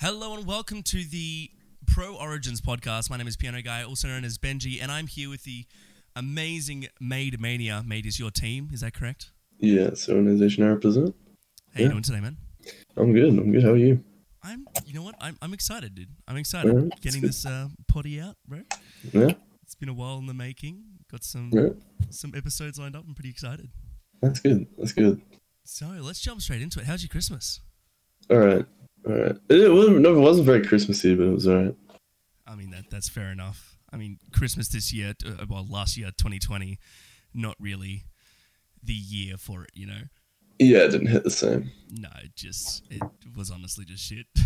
Hello and welcome to the Pro Origins podcast. My name is Piano Guy, also known as Benji, and I'm here with the amazing Made Mania. Made is your team, is that correct? Yeah, the organization I represent. How you Yeah. doing today, man? I'm good. I'm good. How are you? I'm. You know what? I'm. I'm excited, dude. I'm excited. That's Getting this uh, potty out, bro. Yeah, It's been a while in the making. Got some yeah. some episodes lined up. I'm pretty excited. That's good. That's good. So let's jump straight into it. How's your Christmas? All right. All right. It wasn't. No, it wasn't very Christmassy, but it was all right. I mean that that's fair enough. I mean Christmas this year, uh, well last year, 2020, not really the year for it. You know. Yeah, it didn't hit the same. No, it just it was honestly just shit.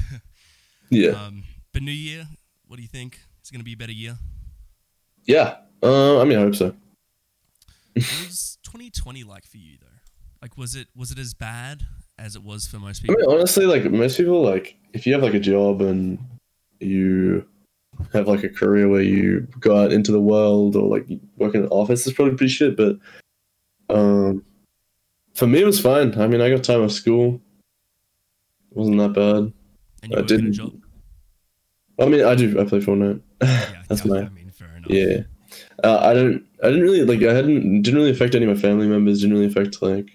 Yeah. um, but New Year, what do you think? It's gonna be a better year. Yeah. Uh, I mean, I hope so. What was 2020 like for you though? Like, was it was it as bad as it was for most people. I mean, honestly, like most people, like if you have like a job and you have like a career where you go out into the world or like work in an office, it's probably pretty shit. But um, for me, it was fine. I mean, I got time off school. It wasn't that bad. and you I work in a didn't. job. I mean, I do. I play Fortnite. Yeah, That's my I mean, fair enough. Yeah. Uh, I don't. I didn't really like. I hadn't. Didn't really affect any of my family members. Didn't really affect like.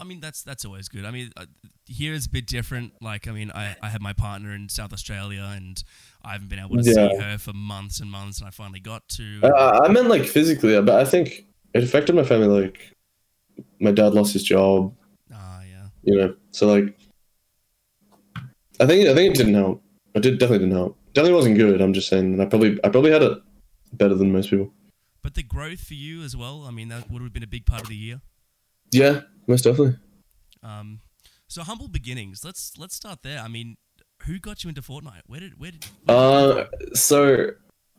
I mean, that's that's always good. I mean, uh, here is a bit different. Like, I mean, I, I have my partner in South Australia, and I haven't been able to see her for months and months, and I finally got to. Uh, I meant like physically, but I think it affected my family. Like, my dad lost his job. Ah, yeah. You know, so like. I think I think it didn't help. It did definitely didn't help. Definitely wasn't good. I'm just saying. I probably I probably had it better than most people. But the growth for you as well. I mean, that would have been a big part of the year. Yeah, most definitely. Um, so humble beginnings. Let's let's start there. I mean, who got you into Fortnite? Where did where did? where Uh, so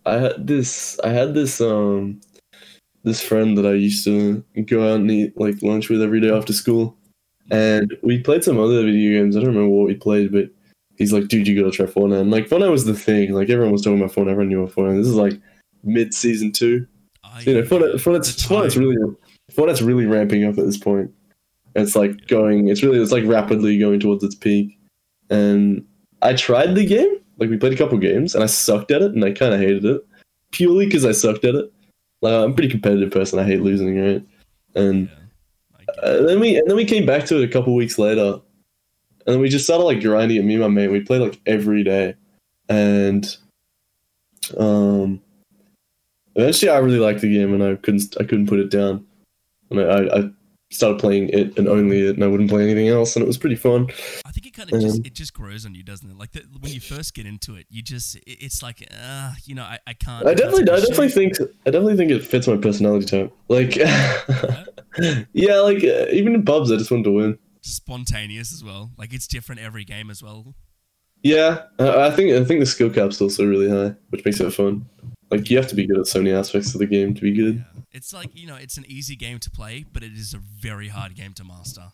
I had this. I had this. Um, this friend that I used to go out and eat like lunch with every day after school, and we played some other video games. I don't remember what we played, but he's like, "Dude, you gotta try Fortnite." And like Fortnite was the thing. Like everyone was talking about Fortnite. Everyone knew about Fortnite. This is like mid season two. I, You know, Fortnite, Fortnite's, Fortnite's really Fortnite's really ramping up at this point. It's like going. It's really. It's like rapidly going towards its peak. And I tried the game. Like we played a couple games, and I sucked at it, and I kind of hated it purely because I sucked at it. Like I'm a pretty competitive person. I hate losing, right? And Yeah, uh, then we and then we came back to it a couple weeks later, and then we just started like grinding it. Me and my mate, we played like every day, and um, eventually I really liked the game, and I couldn't I couldn't put it down, and I, I, I started playing it and only it, and I wouldn't play anything else, and it was pretty fun. I think it kind of just um, it just grows on you, doesn't it? Like the, when you first get into it, you just it, it's like uh, you know I, I can't. I definitely I definitely think I definitely think it fits my personality type. Like, yeah, like uh, even in pubs, I just want to win. spontaneous as well. Like it's different every game as well. Yeah, I I think I think the skill cap's also really high, which makes it fun. Like you have to be good at so many aspects of the game to be good. Yeah. It's like you know it's an easy game to play, but it is a very hard game to master.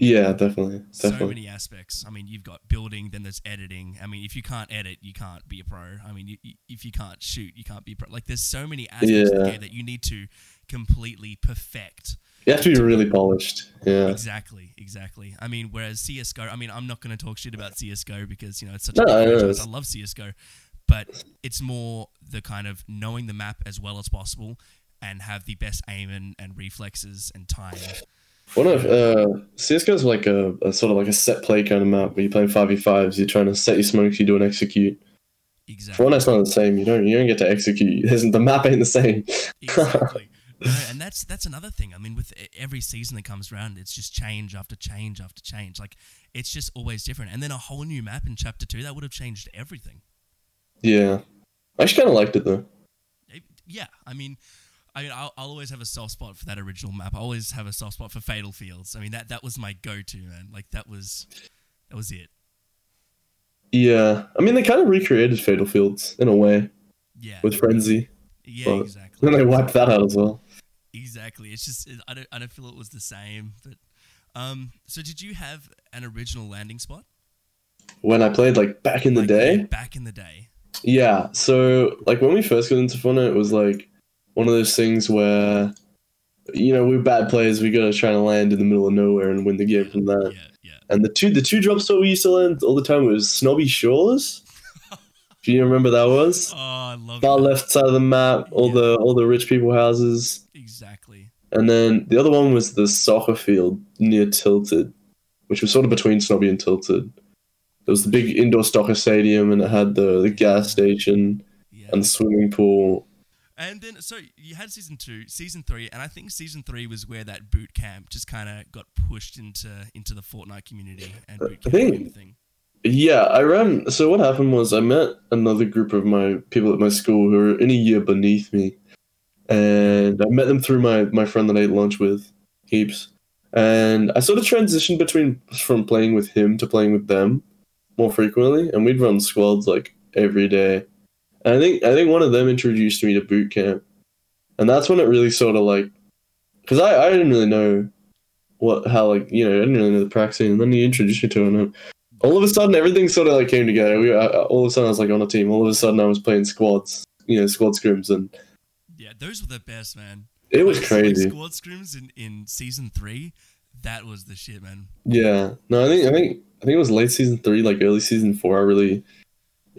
Yeah, definitely, so many aspects. I mean, you've got building, then there's editing. I mean, if you can't edit, you can't be a pro. I mean, you, you, if you can't shoot, you can't be a pro. Like, there's so many aspects of the game that you need to completely perfect. You have to be really polished. Yeah. Exactly, exactly. I mean, whereas CS:GO, I mean, I'm not going to talk shit about CS:GO because you know it's such No, a I big know, franchise. it's- I love CS:GO, but it's more the kind of knowing the map as well as possible and have the best aim and, and reflexes and time. One of uh, CS:GO is like a, a sort of like a set play kind of map where you're playing five v fives. You're trying to set your smokes. You do an execute. Exactly. Fortnite's not the same. You don't you don't get to execute. Isn't the map ain't the same. exactly. No, and that's that's another thing. I mean, with every season that comes around, it's just change after change after change. Like it's just always different. And then a whole new map in chapter two that would have changed everything. Yeah, I just kind of liked it though. It- yeah, I mean, I mean, I'll, I'll always have a soft spot for that original map. I always have a soft spot for Fatal Fields. I mean, that that was my go-to man. Like that was that was it. Yeah, I mean they kind of recreated Fatal Fields in a way Yeah, with Frenzy. yeah, but exactly. Then they wiped that out as well. Exactly. It's just I don't I don't feel it was the same. But um, so did you have an original landing spot When I played like back in the Like, day, back in the day? Yeah, so like when we first got into Fortnite, it was like one of those things where, you know, we're bad players. We gotta try to land in the middle of nowhere and win the game from that. Yeah, yeah. and the two the two drop spot we used to land all the time was Snobby Shores. Do you remember that was Oh, I love far that. left side of the map, all Yeah. the all the rich people houses, Exactly. and then the other one was the soccer field near Tilted, which was sort of between Snobby and Tilted. There was the big indoor soccer stadium, and it had the, the gas station Yeah. and the swimming pool. And then, so you had season two, season three, and I think season three was where that boot camp just kind of got pushed into into the Fortnite community and boot I camp think- thing. Yeah, I ran. So what happened was I met another group of my people at my school who were in a year beneath me, and I met them through my my friend that I ate lunch with, heaps, and I sort of transitioned between from playing with him to playing with them more frequently, and we'd run squads like every day. And I think I think one of them introduced me to boot camp, and that's when it really sort of like, because I I didn't really know what how like you know I didn't really know the practicing, and then he introduced me to it. And all of a sudden everything sort of like came together. We, uh, all of a sudden I was like on a team. All of a sudden I was playing squads, you know, squad scrims, and Yeah, those were the best, man. it was Like, like crazy. squad scrims in, in season three, that was the shit, man. Yeah, no, I think I think I think it was late season three, like early season four. I really,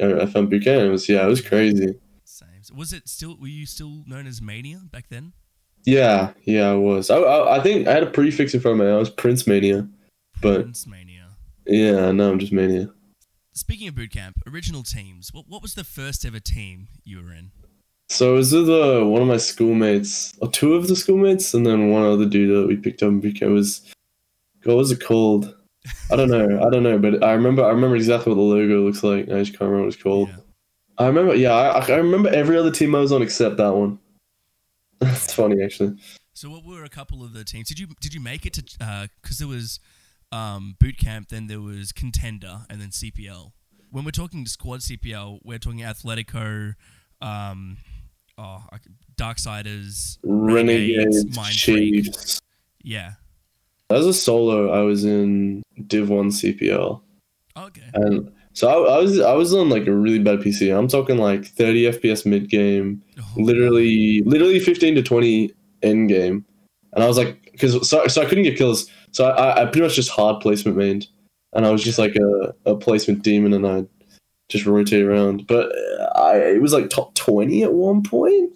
I, I found camp. It was yeah, it was crazy. Same. Was it still? Were you still known as Mania back then? Yeah, yeah, I was. I, I, I think I had a prefix in front of me. I was Prince Mania, but Prince Mania. yeah, no, I'm just Mania. Speaking of boot camp, original teams. What what was the first ever team you were in? So it was with uh, one of my schoolmates, or two of the schoolmates, and then one other dude that we picked up in boot camp. Was, what was it called? I don't know. I don't know, but I remember. I remember exactly what the logo looks like. I just can't remember what it's called. Yeah. I remember. Yeah, I, I remember every other team I was on except that one. That's funny, actually. So what were a couple of the teams? Did you did you make it to? Because there was um, boot camp, then there was contender, and then CPL. When we're talking to squad CPL, we're talking Atletico, um, oh, Darksiders, Renegades, Mind Freak. Chiefs. Yeah. As a solo, I was in Div One CPL, Okay. and so I, I was I was on like a really bad PC. I'm talking like 30 FPS mid game, Oh, literally literally 15 to 20 end game, and I was like, because so, so I couldn't get kills, so I, I pretty much just hard placement mained, and I was just like a, a placement demon, and I just rotate around. But uh, I it was like top 20 at one point,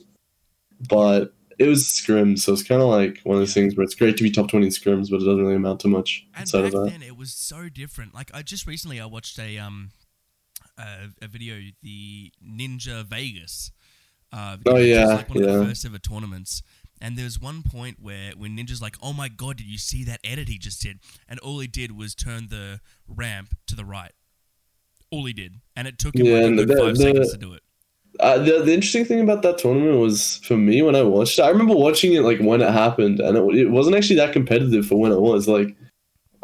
but it was scrims, so it's kind of like one of those things where it's great to be top 20 in scrims, but it doesn't really amount to much And outside back of that. then, it was so different. Like I just recently, I watched a um a, a video, the Ninja Vegas. Uh, Oh, yeah, like one of the yeah. first ever tournaments. And there was one point where when Ninja's like, "Oh my god, did you see that edit he just did?" And all he did was turn the ramp to the right. All he did, and it took him Yeah, like a good the- five the- seconds to do it. Uh, the, the interesting thing about that tournament was for me when I watched it, I remember watching it like when it happened, and it, it wasn't actually that competitive for when it was. Like,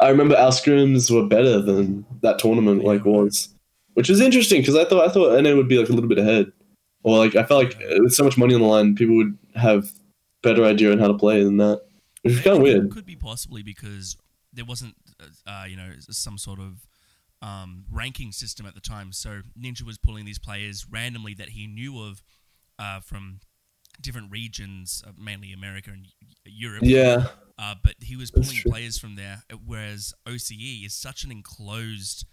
I remember our scrims were better than that tournament like was, which was interesting because I thought I thought NA would be like a little bit ahead, or like I felt like with so much money on the line, people would have better idea on how to play than that, which is kind of weird. It could be possibly because there wasn't, uh, uh, you know, some sort of um, ranking system at the time. So Ninja was pulling these players randomly that he knew of uh, from different regions, uh, mainly America and Europe. Yeah, Uh, but he was pulling players from there, uh, whereas OCE is such an enclosed.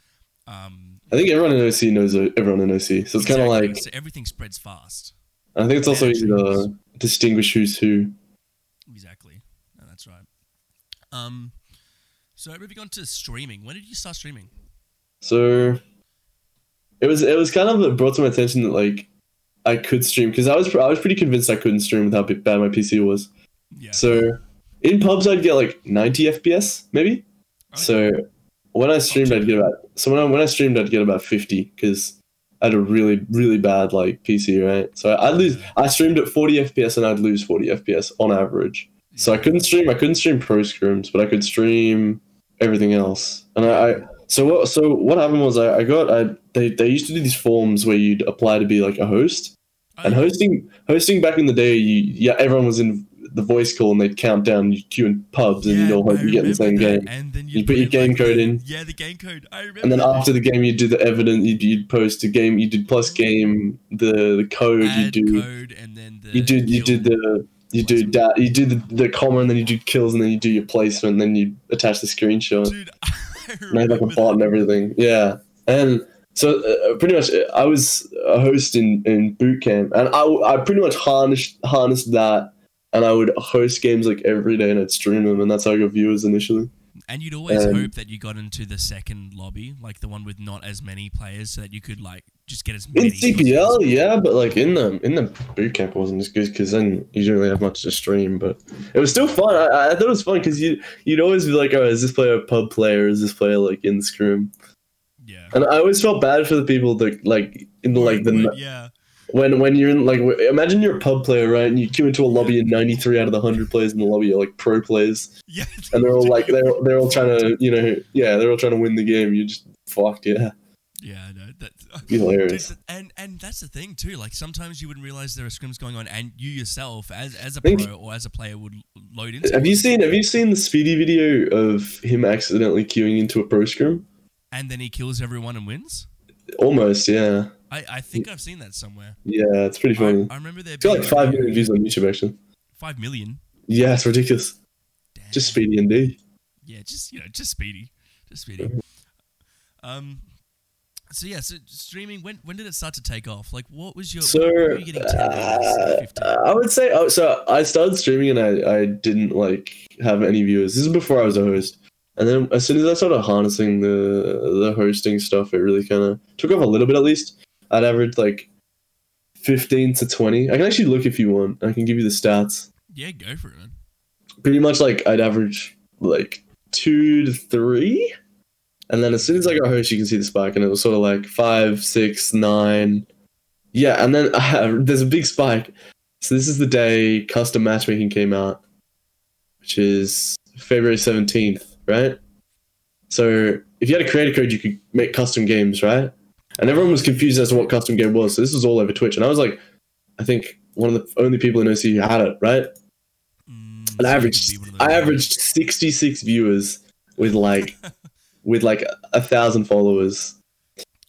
Um, I think everyone in OC knows everyone in OC, so it's kind of like so everything spreads fast. I think it's also easy to distinguish who's who. Exactly, no, that's right. Um, so moving on to streaming. When did you start streaming? So it was it was kind of brought to my attention that like I could stream because I was I was pretty convinced I couldn't stream with how bad my PC was. Yeah. So in pubs I'd get like 90 FPS maybe. Okay. So when I streamed I'd get about so when I when I streamed I'd get about 50 because I had a really really bad like PC right. So I'd lose I streamed at 40 FPS and I'd lose 40 FPS on average. So I couldn't stream. I couldn't stream pro scrims, but I could stream everything else. And I, I so what so what happened was I, I got I they, they used to do these forms where you'd apply to be like a host. Oh, and hosting hosting back in the day, you yeah everyone was in the voice call and they'd count down. You queue in pubs and you'd all hope I you get in the same remember game. And then You put your game like, code the- in. Yeah, the game code. I remember. And then that. after the game, you'd do the evidence. You'd, you'd post a game. You did plus mm-hmm. game the the code. You Add do code and then the you did you did the you do that you do the, the comma and then you do kills and then you do your placement and then you attach the screenshot. Dude, And like a bot and everything. Yeah, and so uh, pretty much uh, I was a host in in boot camp, and I I pretty much harnessed harnessed that, and I would host games like every day, and I'd stream them, and that's how I got viewers initially. And you'd always Um, hope that you got into the second lobby, like the one with not as many players, so that you could like just get as In many. as CPL, yeah, but like in the in the boot camp, it wasn't as good because then you didn't really have much to stream. But it was still fun. I, I thought it was fun because you you'd always be like, oh, is this player a pub player? Is this player like in scrim? Yeah. And I always felt bad for the people that like in the like the yeah. When when you're in like imagine you're a pub player right and you queue into a lobby and 93 out of the 100 players in the lobby are like pro players Yeah. and they're all like they're, they're all trying to you know yeah they're all trying to win the game you just fucked yeah Yeah, no, that's Be hilarious. Dude, and and that's the thing too. Like sometimes you wouldn't realize there are scrims going on, and you yourself, as as a pro or as a player, would load into. have you seen have you seen the speedy video of him accidentally queuing into a pro scrim And then he kills everyone and wins. almost yeah I, I think I've seen that somewhere. yeah it's pretty funny I remember there it's got like 5 million views on youtube actually Five million. yeah it's ridiculous Damn. just speedy and d Yeah, just you know, just speedy, just speedy. Mm-hmm. Um. So yeah, so streaming. When when did it start to take off? Like, what was your? So you getting 10 uh, 15? I would say oh, so. I started streaming and I, I didn't like have any viewers. This is before I was a host, and then as soon as I started harnessing the the hosting stuff, it really kind of took off a little bit. At least I'd average like fifteen to twenty. I can actually look if you want. I can give you the stats. yeah, go for it, man. Pretty much like I'd average like two to three, and then as soon as I got host, you can see the spike, and it was sort of like five, six, nine. Yeah, and then there's a big spike. So this is the day custom matchmaking came out, which is February seventeenth, right? So if you had a creator code, you could make custom games, right? And everyone was confused as to what custom game was. So this was all over Twitch, and I was like, I think one of the only people in OC who had it, right? Mm, And I averaged, could be one of I averaged sixty six viewers with like, with like a thousand followers.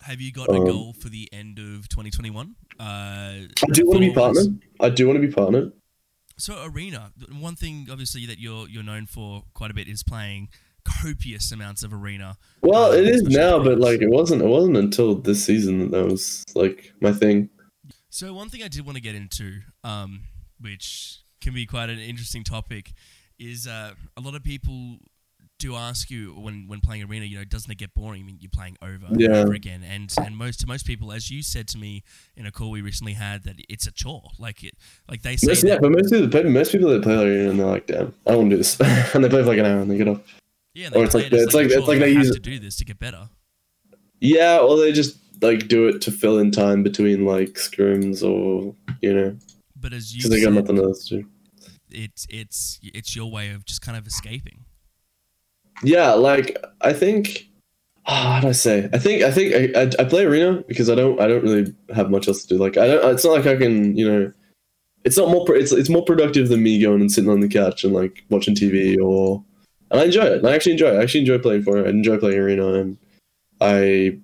Have you got a um, goal for the end of 2021? Uh, I do want to be partnered. I do want to be partnered. So arena, one thing obviously that you're you're known for quite a bit is playing copious amounts of arena. Well, Um, it is now, but like it wasn't. It wasn't until this season that that was like my thing. So one thing I did want to get into, um, which can be quite an interesting topic, is uh, a lot of people do ask you when when playing arena, you know, doesn't it get boring? I mean, you're playing over and Yeah. over again, and and most to most people, as you said to me in a call we recently had, that it's a chore. Like it, like they say, Most, yeah, but most people, most people that play like and they're like, damn, I don't want to do this, and they play for like an hour and they get off. Yeah, or it's like- it it's like- it's like they have use- to do this to get better. Yeah, or they just like do it to fill in time between like scrims or you know But as you because they got nothing else to do. it's it's it's your way of just kind of escaping. Yeah, like I think. ah, how do I say? I think I think I, I, I play arena because I don't I don't really have much else to do. Like I don't. It's not like I can you know. It's not more. It's it's more productive than me going and sitting on the couch and like watching TV or. And I enjoy it. I actually enjoy it. I actually enjoy playing for it. I enjoy playing arena and I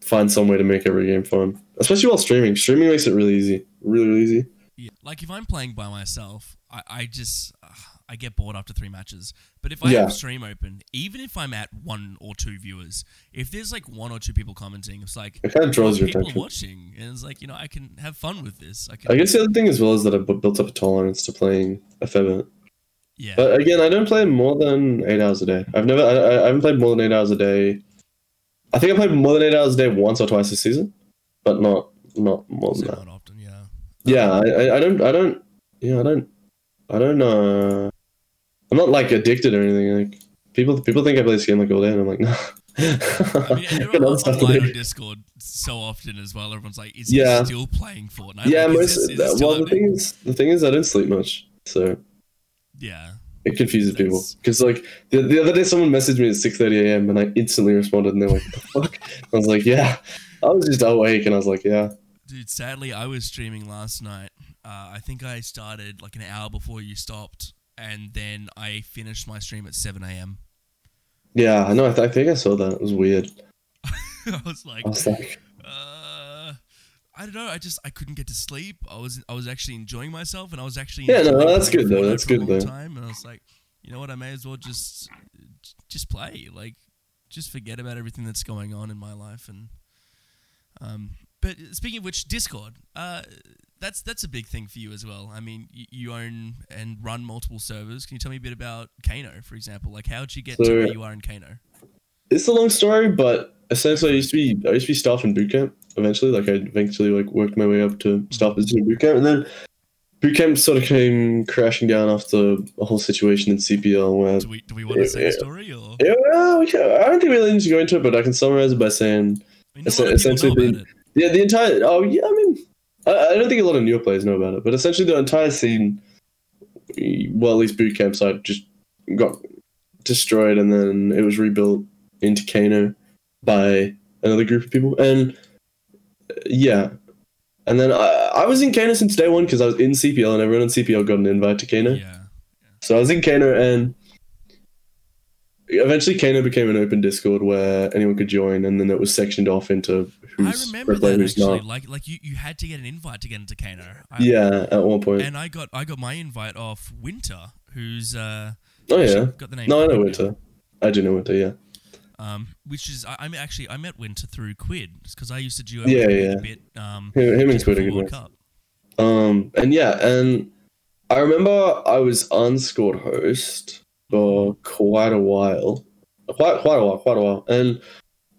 find some way to make every game fun, especially while streaming. Streaming makes it really easy, really, really easy. Yeah. Like if I'm playing by myself, I, I just uh, I get bored after three matches. But if I Yeah. have stream open, even if I'm at one or two viewers, if there's like one or two people commenting, it's like It kind of draws your people attention. watching, and it's like you know I can have fun with this. I can, I guess the other thing as well is that I've built up a tolerance to playing a fair bit. Yeah. But again, I don't play more than eight hours a day. I've never, I, I- haven't played more than eight hours a day. I think I played more than eight hours a day once or twice this season, but not not more So than that. not often, yeah. Yeah, I, I, don't, I don't, yeah, I don't, I don't. uh I'm not like addicted or anything. Like people, people think I play this game like all day, and I'm like, no. I mean, and Got you're other on, stuff to online on Discord so often as well. Everyone's like, "Is Yeah. he still playing Fortnite?" yeah, Like, is most. this- is this well, the thing is, the thing is, I don't sleep much, so yeah, It confuses people because like the, the other day someone messaged me at six thirty a.m. and I instantly responded and they're like, "The fuck?" I was like, "Yeah." I was just awake and I was like, "Yeah." dude. Sadly, I was streaming last night. Uh, I think I started like an hour before you stopped, and then I finished my stream at seven a.m. Yeah, I know. I, th- I think I saw that. It was weird. I was like, I was like, I don't know. I just I couldn't get to sleep. I was I was actually enjoying myself, and I was actually Yeah, no, that's good though, that's good though. Time, and I was like, you know what? I may as well just just play. Like, just forget about everything that's going on in my life and um but speaking of which discord uh that's that's a big thing for you as well i mean you, you own and run multiple servers can you tell me a bit about cano for example like how did you get to where you are in cano It's a long story, but essentially, I used to be I used to be staff in boot camp. Eventually, like I eventually like worked my way up to staff position in boot camp, and then boot camp sort of came crashing down after a whole situation in CPL where do we do we want to say the story or yeah, well, we can, I don't think we really need to go into it, but I can summarize it by saying I mean, es- lot of people essentially the- Yeah, the entire. Oh, yeah. I mean, I, I don't think a lot of newer players know about it, but essentially the entire scene, well, at least boot camp side, just got destroyed, and then it was rebuilt into Cano by another group of people, and yeah, and then I, I was in Cano since day one because I was in CPL, and everyone in CPL got an invite to Cano. yeah So I was in Cano, and eventually Cano became an open Discord where anyone could join, and then it was sectioned off into who's I remember that who's actually. not. Like, like you, you had to get an invite to get into Cano. I, Yeah, at one point. And I got, I got my invite off Winter, who's uh, oh yeah. got the name. No, I know Quid. Winter. I do know Winter. Yeah. Um, which is, I, I'm actually, I met Winter through Quid because I used to do Yeah, yeah. a bit. Um, Him, him and Quid are good. Cup. Um, and yeah, and I remember I was unscored host for quite a while, quite quite a while, quite a while, and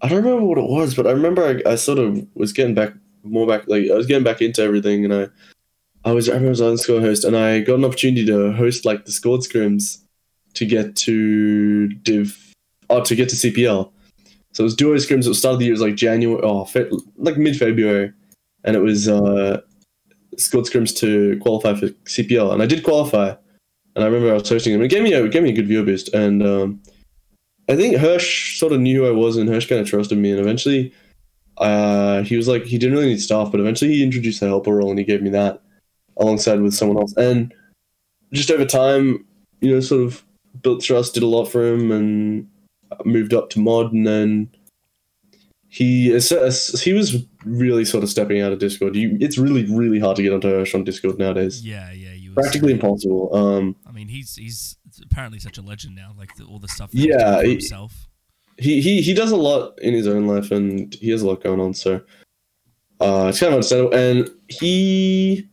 I don't remember what it was, but I remember I, I sort of was getting back more back, like I was getting back into everything, and I, I was I remember I was unscored host, and I got an opportunity to host like the scored scrims to get to div, oh to get to CPL. So it was duo scrims at the start of the year, it was like January, oh, fe- like mid February, and it was uh scored scrims to qualify for CPL, and I did qualify. And I remember I was hosting them. It gave me a it gave me a good viewer boost, and um, I think Hirsch sort of knew who I was, and Hirsch kind of trusted me. And eventually, uh, he was like he didn't really need staff, but eventually he introduced the helper role, and he gave me that alongside with someone else. And just over time, you know, sort of built trust, did a lot for him, and moved up to mod, and then he he was really sort of stepping out of Discord. You, it's really really hard to get onto Hirsch on Discord nowadays. Yeah, yeah. You Practically impossible. Um, I mean, he's he's apparently such a legend now. Like the, all the stuff. That Yeah, he's done for he- himself. he, he he does a lot in his own life, and he has a lot going on. So uh, it's kind of understandable. And he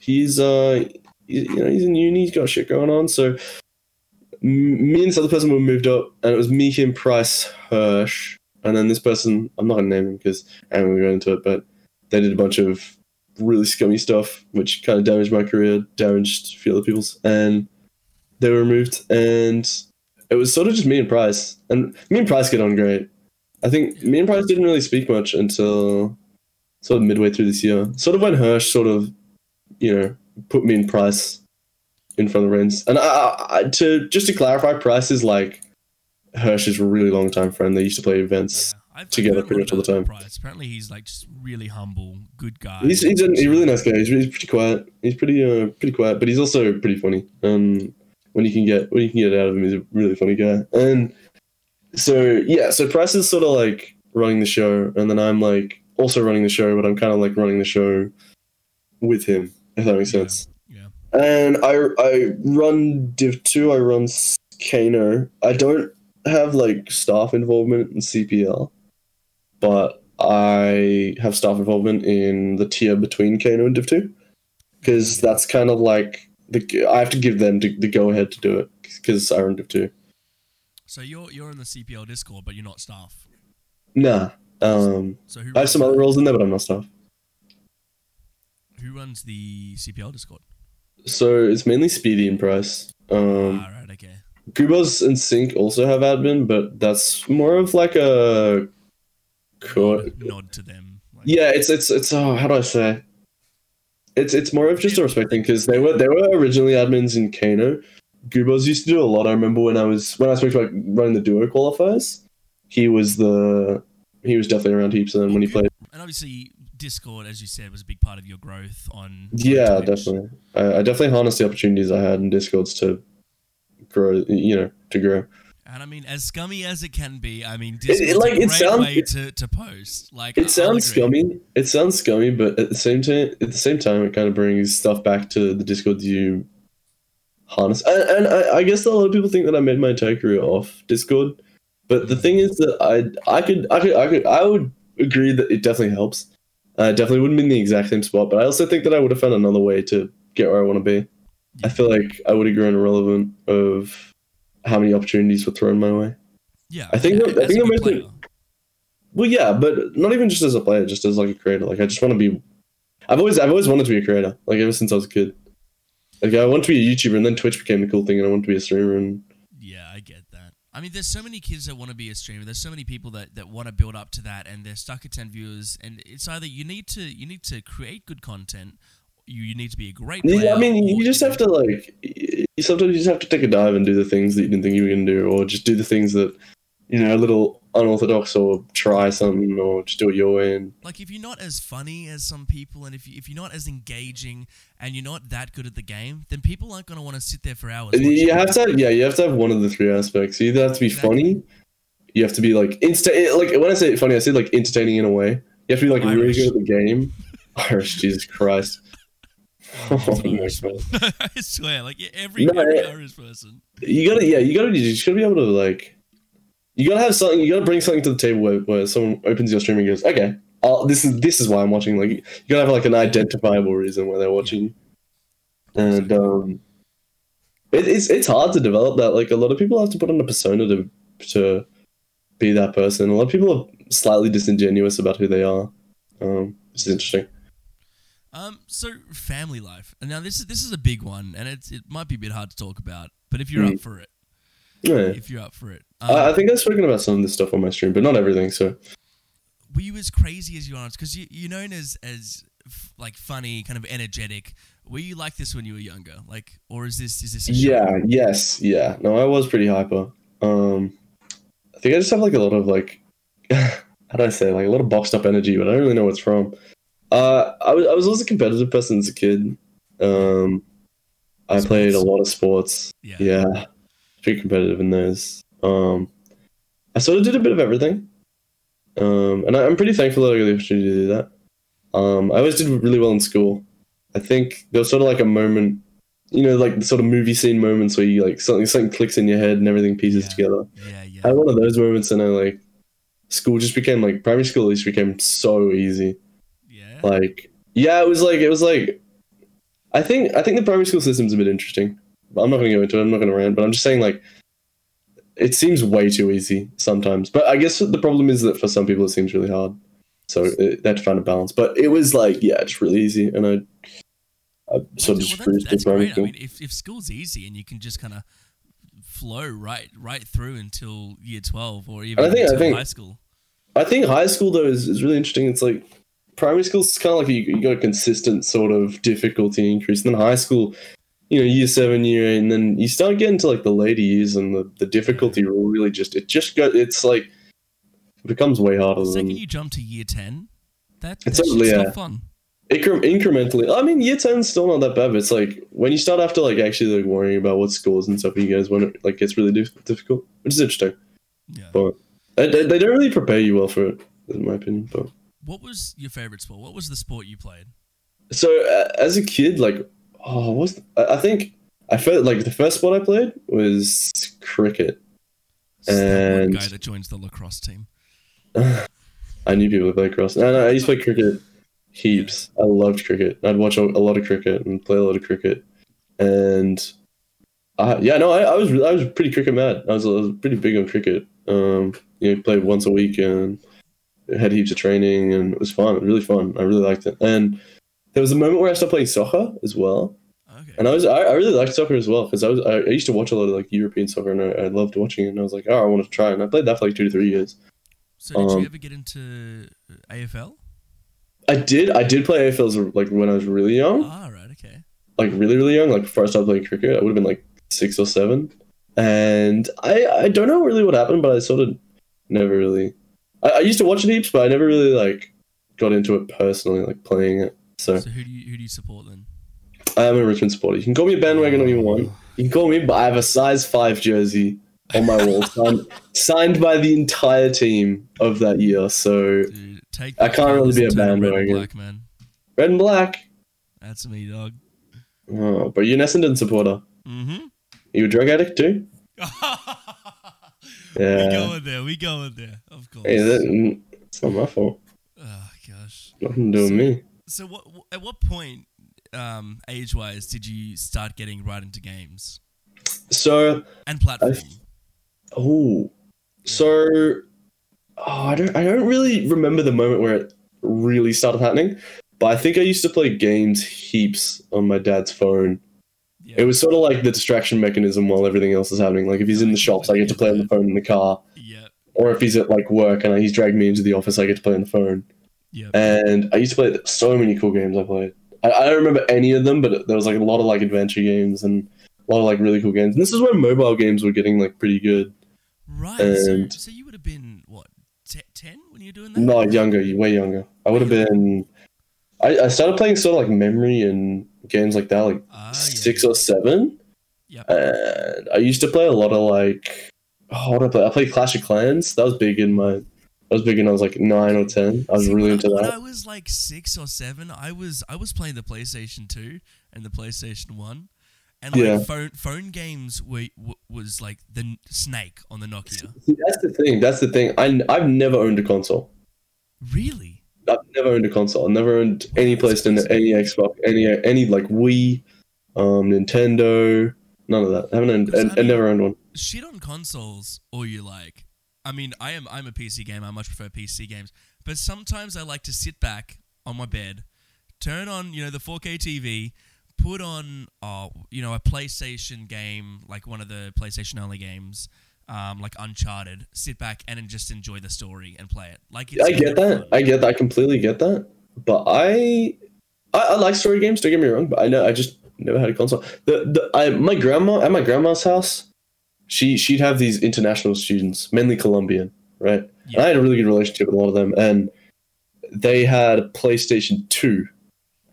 he's uh you know he's in uni. He's got shit going on. So me and this other person were moved up, and it was me, him, Price, Hirsch, and then this person. I'm not gonna name him because I don't want to go into it, but they did a bunch of really scummy stuff, which kind of damaged my career, damaged a few other people's, and they were removed. And it was sort of just me and Price, and me and Price get on great. I think me and Price didn't really speak much until sort of midway through this year. Sort of when Hirsch sort of, you know, put me and Price in front of the reins. And I, I, to just to clarify, Price is like Hirsch's really long time friend. They used to play events. Yeah. Together pretty much all the time. Price. Apparently, he's like just really humble, good guy. He's he's a, he's really nice guy. He's, he's pretty quiet. He's pretty uh pretty quiet, but he's also pretty funny. Um, when you can get when you can get it out of him, he's a really funny guy. And so yeah, so Price is sort of like running the show, and then I'm like also running the show, but I'm kind of like running the show with him. If that makes Yeah. sense. And I I run Div two. I run Cano. I don't have like staff involvement in CPL, but I have staff involvement in the tier between Cano and Div two, because that's kind of like the I have to give them the, the go ahead to do it because I run Div two. So you're you're in the CPL Discord, but you're not staff. Nah. Um, So who I have some other roles in there, but I'm not staff. who runs the CPL Discord? So it's mainly Speedy and Price. Um, ah, right, okay. Gubos and Sync also have admin, but that's more of like a. Co- Nod, nod to them. Like, yeah, it's it's it's. Oh, how do I say? It's it's more of just a respect thing because they were they were originally admins in Cano. Gubos used to do a lot. I remember when I was when I spoke about running the duo qualifiers, he was the he was definitely around heaps. And then when he played, And obviously, Discord, as you said, was a big part of your growth on. yeah, Twitch. definitely. I, I definitely harnessed the opportunities I had in Discords to grow. You know, to grow. And I mean, as scummy as it can be, I mean, it- Discord's like, a it great sounds- way to, to post. Like, It sounds scummy. It sounds scummy, but at the same time, at the same time, it kind of brings stuff back to the Discord you harness. And, and I, I guess a lot of people think that I made my entire career off Discord, But the thing is that I I could I could I could I would agree that it definitely helps. I definitely wouldn't be in the exact same spot, but I also think that I would have found another way to get where I want to be. I feel like I would have grown irrelevant of how many opportunities were thrown my way. Yeah, I think yeah, that- I think that mostly- player. Well, yeah, but not even just as a player, just as like a creator. Like I just want to be. I've always I've always wanted to be a creator. Like ever since I was a kid. Like I wanted to be a YouTuber, and then Twitch became the cool thing, and I wanted to be a streamer. And Yeah, I get that. I mean, there's so many kids that want to be a streamer. There's so many people that, that want to build up to that, and they're stuck at ten viewers. And it's either you need to you need to create good content, you, you need to be a great player. yeah, I mean, you just have to like. You sometimes you just have to take a dive and do the things that you didn't think you were gonna do, or just do the things that, you know, a little unorthodox, or try something, or just do it your way. And like if you're not as funny as some people, and if you, if you're not as engaging, and you're not that good at the game, then people aren't gonna want to sit there for hours. you have to, yeah, you have to have one of the three aspects. You either have to be Exactly. funny, you have to be like insta. Like when I say funny, I say like entertaining in a way. You have to be like really good at the game. Irish, Jesus Christ. Oh, Oh my. I swear, like every No, every. Irish person. You gotta, yeah, you gotta, you just gotta be able to like, you gotta have something. You gotta bring something to the table where, where someone opens your stream and goes, "Okay, this is this is why I'm watching." Like, you gotta have like an identifiable reason why they're watching. And um, it, it's it's hard to develop that. Like, a lot of people have to put on a persona to to be that person. A lot of people are slightly disingenuous about who they are. Um, which is interesting. Um, so family life. And now this is this is a big one, and it's it might be a bit hard to talk about, but if you're up Mm. for it, Yeah. if you're up for it, um, I, I think I've spoken about some of this stuff on my stream, but not everything. So were you as crazy as you are? Because you you're known as as f- like funny, kind of energetic. Were you like this when you were younger? Like, or is this is this? Show? Yeah, yes, yeah. No, I was pretty hyper. Um, I think I just have like a lot of like, how do I say, like a lot of boxed up energy, but I don't really know what's from. Uh, I was I was also a competitive person as a kid. Um, I played a lot of sports. yeah, Yeah, pretty competitive in those. Um, I sort of did a bit of everything. Um, and I, I'm pretty thankful that I got the opportunity to do that. Um, I always did really well in school. I think there was sort of like a moment, you know, like the sort of movie scene moments where you like something something clicks in your head and everything pieces Yeah. together. yeah, yeah. I had one of those moments, and I like school just became like primary school at least became so easy. yeah. Like, yeah, it was like it was like. I think I think the primary school system's a bit interesting. I'm not going to go into it. I'm not going to rant, but I'm just saying like. It seems way too easy sometimes, but I guess the problem is that for some people it seems really hard. So it, they have to find a balance. But it was like, yeah, it's really easy, and I, I sort of just well, cruised that's, that's through primary great. I mean, if, if school's easy and you can just kind of flow right right through until year twelve or even I think- I think- high school. I think high school though is, is really interesting. It's like primary school's kind of like you, you got a consistent sort of difficulty increase. And then high school, you know, year seven, year eight, and then you start getting to like the later years, and the, the difficulty really just it just got it's like it becomes way harder The than second you jump to year ten, that, It's that's totally, yeah. not fun. incre- incrementally. I mean, year ten's still not that bad, but it's like when you start after like actually like worrying about what scores and stuff, you guys when it like gets really dif- difficult, which is interesting. Yeah. But they, they, they don't really prepare you well for it, in my opinion. But What was your favorite sport? What was the sport you played? So uh, as a kid, like, oh, what was the, I think I felt like the first sport I played was cricket. One And- guy that joins the lacrosse team. I knew people who played cross. No, no, I used to play cricket heaps. I loved cricket. I'd watch a, a lot of cricket and play a lot of cricket. And uh, yeah, no, I, I was I was pretty cricket mad. I was, I was pretty big on cricket. Um, you know, played once a week and had heaps of training, and it was fun. It was really fun. I really liked it. And there was a moment where I started playing soccer as well. Okay. And I was I, I really liked soccer as well because I was I, I used to watch a lot of like European soccer and I, I loved watching it and I was like oh I want to try and I played that for like two to three years. so did um, you ever get into uh, AFL? I did I did play AFLs like when I was really young, Ah, right. Okay. like really really young, like before I started playing cricket. I would have been like six or seven, and I I don't know really what happened, but I sort of never really. I, I used to watch it heaps, but I never really like got into it personally, like playing it. So So who do you who do you support then? I am a Richmond supporter. You can call me a bandwagon all you want. You can call me, but I have a size five jersey on my wall, signed, signed by the entire team of that year. So Dude, I can't really be a it red and bandwagon. Black man. red and black. That's me, dog. Oh, but you're an Essendon supporter. Mm-hmm. you a drug addict too? yeah. We going there. We going there. Of course. Hey, that, it's not my fault. oh gosh. Nothing to do with me. So what? At what point, um, age-wise, did you start getting right into games So, and platform? oh, so, oh, I don't, I don't really remember the moment where it really started happening, but I think I used to play games heaps on my dad's phone. yeah. It was sort of like the distraction mechanism while everything else is happening. Like if he's in the shops, I get to play on the phone in the car, Yeah. or if he's at like work and he's dragged me into the office, I get to play on the phone. Yeah. And I used to play so many cool games I played. I, I don't remember any of them, but there was like a lot of like adventure games and a lot of like really cool games. And this is when mobile games were getting like pretty good. Right. So, And- so you would have been what, te- ten when you were doing that? No, younger, way younger. I would have been. I, I started playing sort of like memory and games like that, like ah, yeah, six yeah. or seven. Yep. And I used to play a lot of like. Oh, what did I play? I played Clash of Clans. That was big in my. That was big when I was like nine or ten. I was See, really into I, When that. I was like six or seven, I was I was playing the PlayStation Two and the PlayStation One, and like Yeah. phone phone games were was like the Snake on the Nokia. See, that's the thing. That's the thing. I I've never owned a console. Really? I've never owned a console. I've never owned any Wow, that's PlayStation, any Xbox, any any like Wii, um, Nintendo. None of that. I haven't owned. I, I I never owned one. Shit on consoles, or you like? I mean, I am I'm a PC gamer. I much prefer PC games, but sometimes I like to sit back on my bed, turn on you know the 4K TV, put on uh you know a PlayStation game like one of the PlayStation only games. Um, like Uncharted, sit back and just enjoy the story and play it. Like it's I get that. fun. I get that. I completely get that. But I, I, I like story games. Don't get me wrong. But I know I just never had a console. The the I my grandma at my grandma's house, she she'd have these international students, mainly Colombian, right? And Yeah. I had a really good relationship with a lot of them, and they had a PlayStation Two,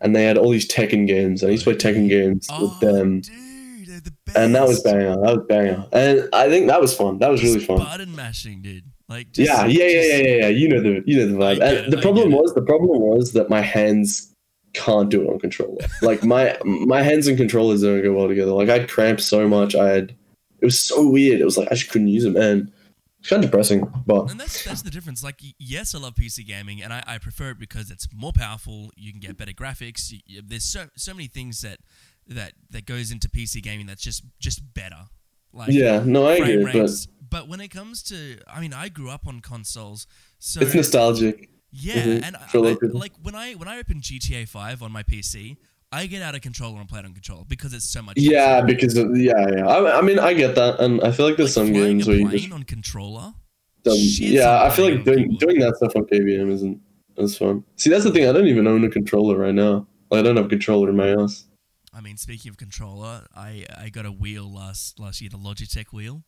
and they had all these Tekken games. And I used to play Tekken games oh, with them, dude, the best. and that was banger. That was banger, and I think that was fun. That was really fun. Button mashing, dude. Like just, yeah, yeah, yeah, just- yeah, yeah, yeah. You know the you know the vibe. And the problem was the problem was that my hands can't do it on controller. Like my my hands and controllers don't go well together. Like I'd cramp so much. I had it was so weird. It was like I just couldn't use it, man. it's kind of depressing. But And that's that's the difference. Like, yes, I love PC gaming, and I, I prefer it because it's more powerful. You can get better graphics. You, there's so so many things that that that goes into PC gaming that's just just better. Like yeah, no, I frame agree. But rates. But when it comes to, I mean, I grew up on consoles, so it's nostalgic. yeah, Mhm, and I, for a lot I- like when I when I open GTA Five on my PC, I get out a controller and play it on controller because it's so much. Yeah, easier. because of, yeah, yeah. I, I mean, I get that, and I feel like there's like some games where you just on controller. Yeah, I feel like doing doing that stuff on KBM isn't as fun. See, that's the thing. I don't even own a controller right now. Like, I don't have a controller in my house. I mean, speaking of controller, I I got a wheel last last year, the Logitech wheel.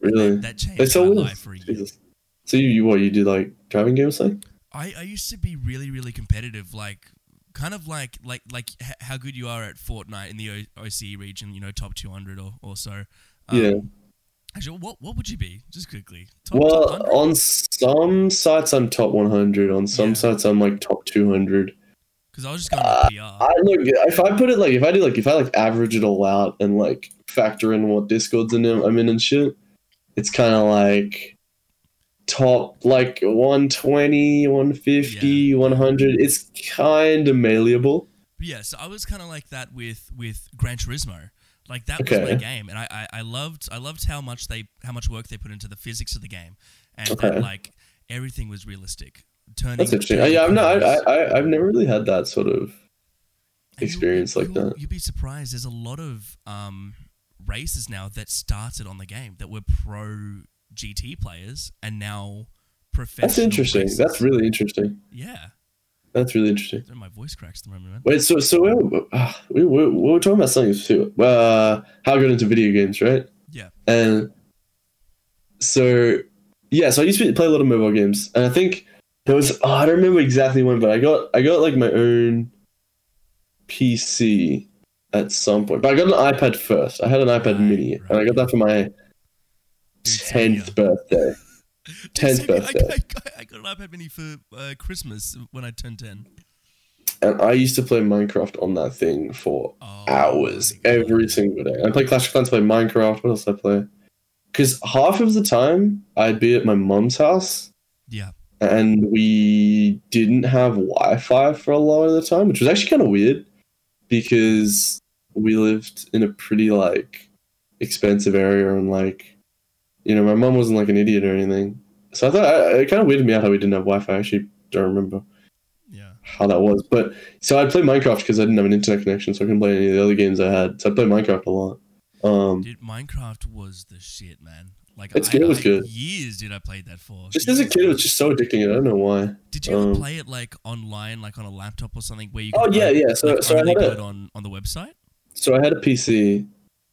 Really, That, that changed my wheels. life for a year. Jesus. So you, you what you do like driving games like? I, I used to be really really competitive, like kind of like like like h- how good you are at Fortnite in the o- OCE region, you know, top two hundred or, or so. Um, Yeah. Actually, what what would you be? Just quickly. Top, Well, top on some sites I'm top 100. On some Yeah. sites I'm like top 200. because I was just going uh, to PR. I look if I put it like if I do like if I like average it all out and like factor in what discords in I'm in and shit, it's kind of like top like 120, 150, Yeah. 100. It's kind of malleable. Yeah, so I was kind of like that with with Gran Turismo. Like that was my game, and I, I, I loved I loved how much they how much work they put into the physics of the game, and Okay. that like everything was realistic. Turning. That's interesting. Turning yeah, I've not, I. I, I've never really had that sort of. Experience like that. You'd be surprised. There's a lot of um, races now that started on the game that were pro GT players and now professional. That's interesting. That's really interesting. yeah. That's really interesting. My voice cracks at the moment, man. Wait, so so we're, uh, we, we, we were talking about something too. Uh, how I got into video games, right? Yeah. And so yeah, so I used to play a lot of mobile games, and I think there was oh, I don't remember exactly when, but I got I got like my own PC at some point. But I got an iPad first. I had an iPad Right, Mini, and I got that for my Dude, same here. tenth birthday. 10th same here. I, birthday. I, I got an iPad mini for uh, Christmas when I turned 10. And I used to play Minecraft on that thing for Oh, hours every single day. I play Clash of Clans, play Minecraft. What else did I play? because half of the time I'd be at my mom's house Yeah. and we didn't have Wi-Fi for a lot of the time, which was actually kind of weird because we lived in a pretty like expensive area and like you know my mom wasn't like an idiot or anything. So I thought I, it kind of weirded me out how we didn't have Wi-Fi. I actually don't remember Yeah. how that was, but so I'd play Minecraft because I didn't have an internet connection, so I couldn't play any of the other games I had. So I played Minecraft a lot. Um, Dude, Minecraft was the shit, man. Like It's I, good, it was I- good. Years did I play that for? just as a kid, it was just so addicting. I don't know why. Did you ever um, play it like online, like on a laptop or something, where you? Oh, yeah, like, yeah, so- like, so I had a- it on on the website. So I had a PC.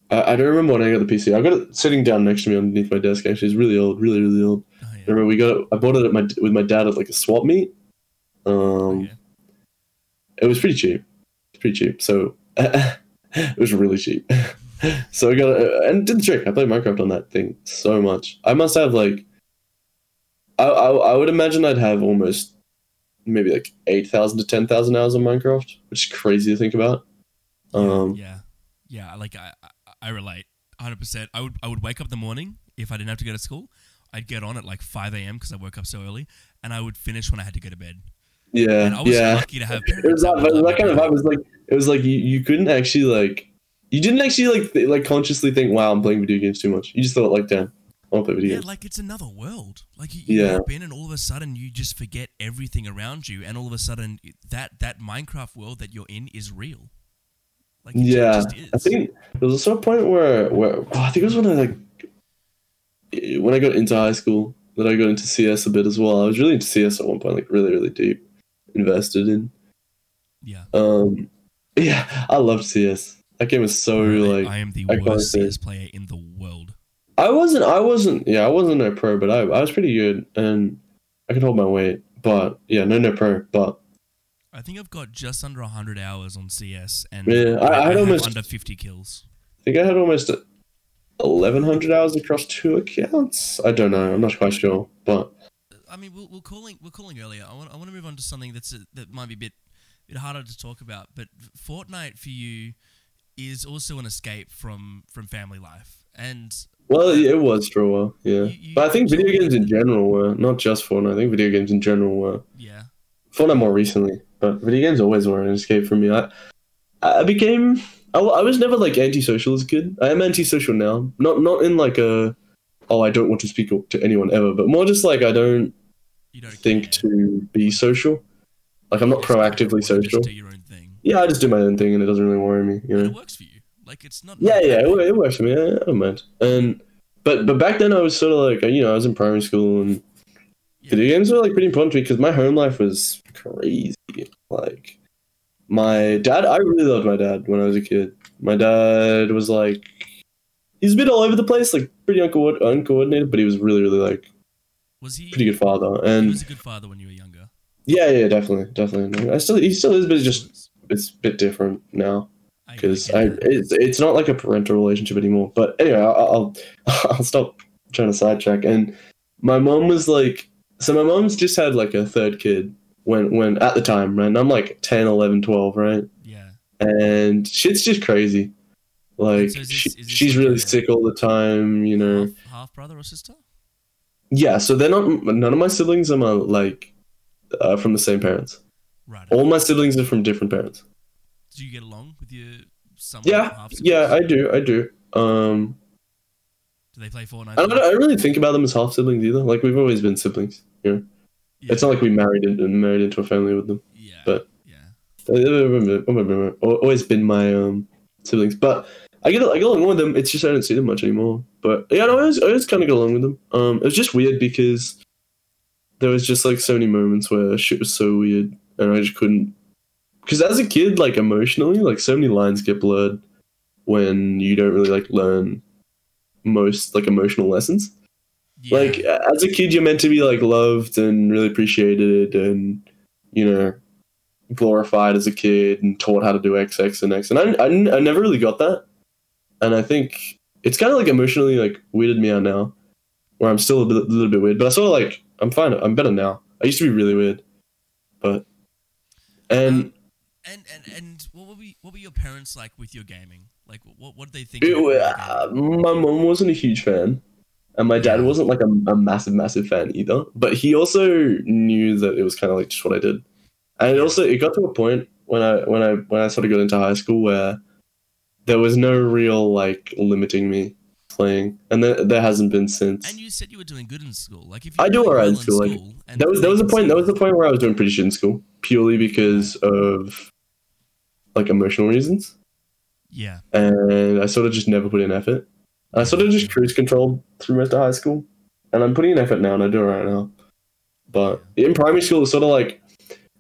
I, I don't remember when I got the PC. I got it sitting down next to me underneath my desk. Actually, it's really old, really, really old. Oh, I yeah. remember we got it. I bought it at my with my dad at like a swap meet. Um, Okay. it was pretty cheap. It's pretty cheap. So it was really cheap. so I got it and did the trick. I played Minecraft on that thing so much. I must have like, I I, I would imagine I'd have almost maybe like eight thousand to ten thousand hours on Minecraft, which is crazy to think about. Um, yeah, yeah. Like I, I, relate, hundred percent. I would, I would wake up in the morning if I didn't have to go to school. I'd get on at like five a.m. because I woke up so early, and I would finish when I had to go to bed. yeah, And I was yeah. lucky to have it was that, that that, kind of vibe. It was like it was like you, you couldn't actually like you didn't actually like th- like consciously think, "Wow, I'm playing video games too much." You just thought like, "Damn, I want to play video Yeah, games." like it's another world. Like you, you Yeah. in, and all of a sudden you just forget everything around you, and all of a sudden that that Minecraft world that you're in is real. Like yeah. I think there was also a point where where oh, I think it was when I like when I got into high school that I got into CS a bit as well. I was really into CS at one point, like really, really deep, invested in. yeah. Um, yeah, I loved CS. That game was so Really, like I am the I worst CS player in the world. I wasn't. I wasn't. Yeah, I wasn't no pro, but I, I was pretty good, and I could hold my weight. But yeah, no, no pro. But I think I've got just under hundred hours on CS, and Yeah, I- I had have almost- under fifty kills. I think I had almost eleven hundred hours across two accounts. I don't know. I'm not quite sure, but I mean, we're, we're calling we're calling earlier. I want I want to move on to something that's a, that might be a bit bit harder to talk about. But Fortnite for you is also an escape from from family life, and well, it was for a while. Yeah, You- you- but I think video games in general were not just Fortnite. I think video games in general were yeah, Fortnite more recently, but video games always were an escape for me. I I became. I, I was never like antisocial as a kid. I am antisocial now. Not not in like a oh I don't want to speak to anyone ever, but more just like I don't you don't think care. to be social. Like I'm not You just kinda proactively social. Just do your own thing. Yeah, I just do my own thing and it doesn't really worry me. You And know. it works for you. Like it's not. Yeah, yeah, it, it works for me. I, I don't mind. And but but back then I was sort of like you know I was in primary school and. Video games were like pretty important to me because my home life was crazy. Like my dad, I really loved my dad when I was a kid. My dad was like he's a bit all over the place, like pretty unco- uncoordinated, but he was really really like Was he? pretty good father. And He was a good father when you were younger. yeah, yeah, definitely, definitely. I still he still is, but it's just it's a bit different now. I- I because I, it's, it's not like a parental relationship anymore. But anyway, I'll, I'll I'll stop trying to sidetrack. And my mom was like, so my mom's just had like a third kid when when at the time, right? And I'm like 10, 11, 12, right? yeah. And shit's just crazy. Like So is this- she, she's really sick all the time, you know. Half, half brother or sister? Yeah, so they're not. None of my siblings are my, like uh, from the same parents. Right. All my siblings are from different parents. Do you get along with your some Yeah, yeah, I do, I do. Um, Do they play Fortnite? I don't, I don't really think about them as half siblings either. Like we've always been siblings. Yeah. It's not like we married in, married into a family with them. Yeah. but- yeah. They've always been my um, siblings, but I get I get along with them. It's just I don't see them much anymore. But yeah, no, I always, I always kind of get along with them. Um, it was just weird because there was just like so many moments where shit was so weird, and I just couldn't. Because as a kid, like emotionally, like so many lines get blurred when you don't really like learn most like emotional lessons. yeah. Like as a kid, you're meant to be like loved and really appreciated, and you know, glorified as a kid and taught how to do X, X, and X. And I, I, I never really got that, and I think it's kind of like emotionally like weirded me out now, where I'm still a, bit, a little bit weird, but I sort of like I'm fine. I'm better now. I used to be really weird, but and Um, and and and what were we, what were your parents like with your gaming? Like what what did they think? it, uh, my mom wasn't a huge fan. And my dad wasn't like a, a massive, massive fan either. But he also knew that it was kind of like just what I did. And it also it got to a point when I when I when I sort of got into high school where there was no real like limiting me playing, and there, there hasn't been since. And you said you were doing good in school. Like if I do alright in school, like, and That was that was the point. That was the point where I was doing pretty shit in school, purely because of like emotional reasons, Yeah. and I sort of just never put in effort. I sort of just cruise controlled through most of high school, and I'm putting in effort now, and I do it right now. But in primary school, it was sort of like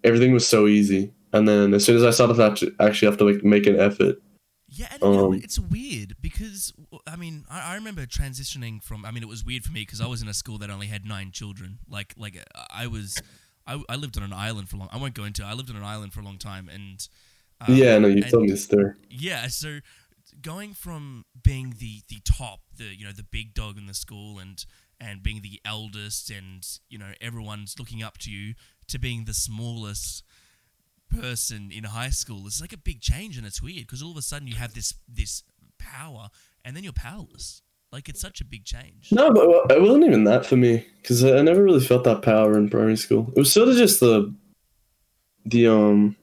everything was so easy, and then as soon as I started to actually have to like make an effort, Yeah, and you know, Um, it's weird because I mean, I, I remember transitioning from. I mean, it was weird for me because I was in a school that only had nine children. Like, like uh, I was, I, I lived on an island for a long. I won't go into. I lived on an island for a long time, and um, yeah, no, you and- told me this story. yeah, so going from being the the top, the you know the big dog in the school, and and being the eldest, and you know everyone's looking up to you, to being the smallest person in high school, it's like a big change, and it's weird because all of a sudden you have this this power, and then you're powerless. Like it's such a big change. No, but it wasn't even that for me because I I never really felt that power in primary school. It was sort of just the, the um,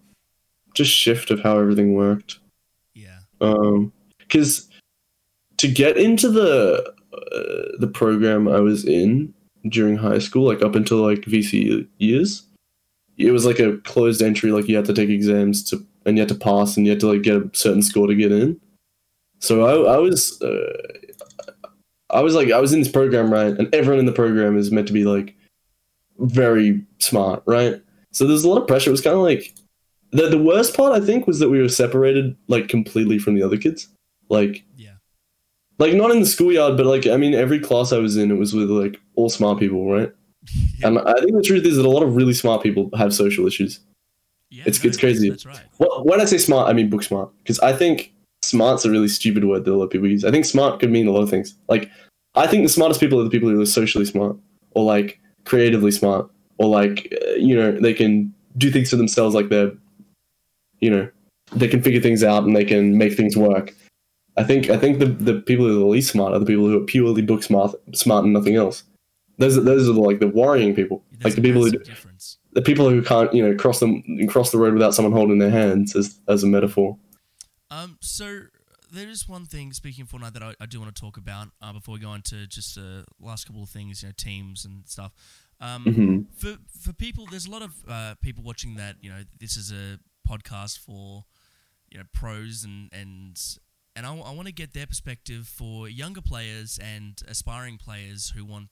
just shift of how everything worked. Yeah, Um, because to get into the uh, the program I was in during high school, like up until like VC years, it was like a closed entry. Like you had to take exams to, and you had to pass, and you had to like get a certain score to get in. So I, I was, uh, I was like, I was in this program, right? And everyone in the program is meant to be like very smart, right? So there's a lot of pressure. It was kind of like the the worst part I think was that we were separated like completely from the other kids. Like yeah, like not in the schoolyard, but like I mean every class I was in it was with like all smart people, right? yeah. And I think the truth is that a lot of really smart people have social issues. yeah it's- no, it's crazy. That's, right. Well, when I say smart, I mean book smart because I think smart's a really stupid word that a lot of people use. I think smart could mean a lot of things. Like I think the smartest people are the people who are socially smart or like creatively smart or like uh, you know they can do things for themselves like they're you know they can figure things out and they can make things work. I think I think the, the people who are the least smart are the people who are purely book smart smart and nothing else. Those are, those are the, like the worrying people, There's like the people who difference. the people who can't you know cross them cross the road without someone holding their hands as as a metaphor. Um, so there is one thing speaking of Fortnite that I, I do want to talk about uh, before we go on to just the last couple of things, you know, teams and stuff. Um, hmm for for people, there's a lot of uh, people watching that. You know, this is a podcast for you know pros and and and I, want to get their perspective for younger players and aspiring players who want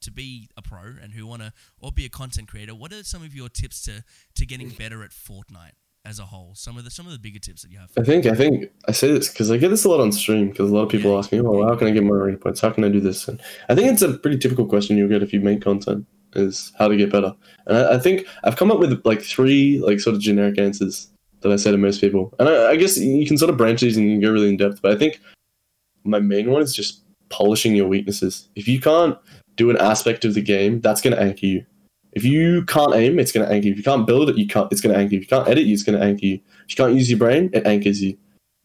to be a pro and who want to or be a content creator. What are some of your tips to to getting better at Fortnite as a whole? Some of the some of the bigger tips that you have. I think I think I say this because I get this a lot on stream because a lot of people Yeah. ask me, "Oh, how can I get more rating points? How can I do this?" And I think it's a pretty typical question you'll get if you make content is how to get better. And I, I think I've come up with like three like sort of generic answers that I say to most people. And I, I guess you can sort of branch these and you can go really in depth. But I think my main one is just polishing your weaknesses. If you can't do an aspect of the game, that's going to anchor you. If you can't aim, it's going to anchor you. If you can't build it, you can't. It's going to anchor you. If you can't edit, it's going to anchor you. If you can't use your brain, it anchors you.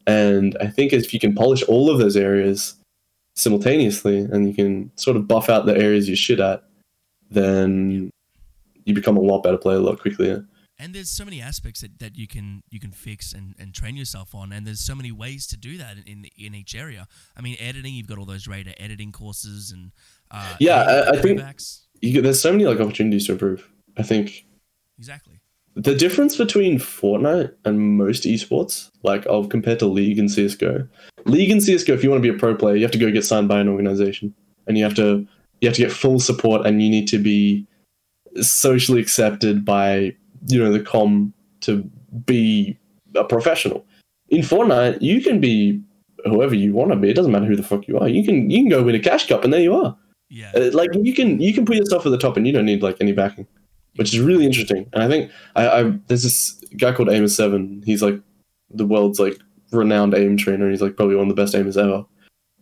And I think if you can polish all of those areas simultaneously, and you can sort of buff out the areas you're shit at, then you become a lot better player a lot quickly. and there's so many aspects that, that you can you can fix and, and train yourself on and there's so many ways to do that in in each area i mean editing you've got all those radar editing courses and uh, Yeah, I- I think-. You there's so many like opportunities to improve. I think exactly the difference between Fortnite and most esports, like I'll compare to League and CS:GO. League and CS:GO, if you want to be a pro player, you have to go get signed by an organization, and you have to you have to get full support, and you need to be socially accepted by you know the com to be a professional. In Fortnite, you can be whoever you want to be. It doesn't matter who the fuck you are. You can you can go win a cash cup, and there you are. yeah Uh, like you can you can put yourself at the top, and you don't need like any backing which is really interesting. And I think I, I there's this guy called Aimer7. He's like the world's like renowned aim trainer. And he's like probably one of the best aimers ever.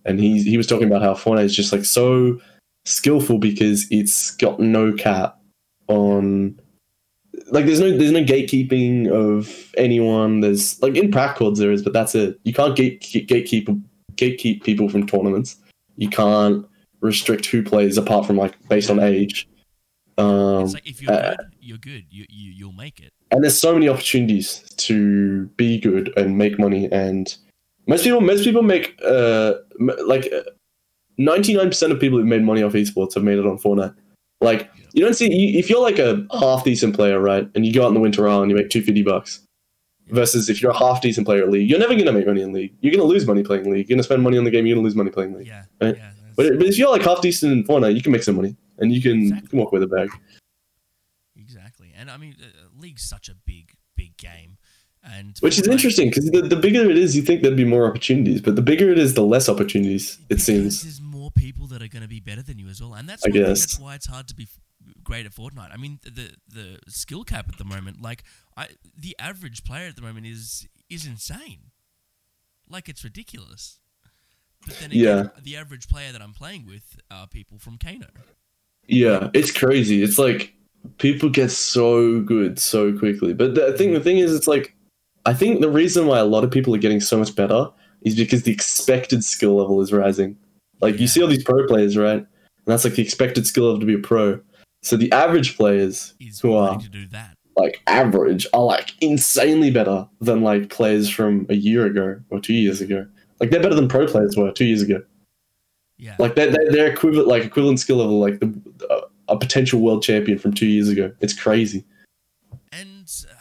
And he he was talking about how Fortnite is just like so skillful because it's got no cap on like there's no there's no gatekeeping of anyone. There's like in pack chords there is, but that's it. You can't gate gatekeep gatekeep people from tournaments. You can't restrict who plays apart from like based on age. Um, it's like if you're uh, good, you're good. You you you'll make it. and there's so many opportunities to be good and make money and most people most people make uh like 99% of people who've made money off esports have made it on Fortnite. Like you don't see you, if you're like a half decent player right and you go out in the winter isle and you make 250 bucks versus if you're a half decent player at league you're never going to make money in league. You're going to lose money playing league. You're going to spend money on the game. You're going to lose money playing league Yeah, Right. yeah. but, but if you're like half decent in Fortnite you can make some money and you can, you can walk with a bag. Exactly, and I mean, uh, League's such a big, big game, and Which is Fortnite- interesting because the, the bigger it is, you think there'd be more opportunities, but the bigger it is, the less opportunities it seems. there's people that are going to be better than you as well, and that's I guess. that's why it's hard to be great at Fortnite. I mean, the the skill cap at the moment, like I, the average player at the moment is is insane, like it's ridiculous. But then again, the average player that I'm playing with are people from Cano. Yeah, it's crazy. It's like people get so good so quickly. But the thing, the thing is, it's like I think the reason why a lot of people are getting so much better is because the expected skill level is rising. Like you see all these pro players, right? And that's like the expected skill level to be a pro. So the average players Is who are to do that. like average are like insanely better than like players from a year ago or two years ago. Like they're better than pro players were two years ago. Yeah, Like they're, they're, they're equivalent, like equivalent skill level, like the uh, a potential world champion from two years ago. It's crazy. and uh,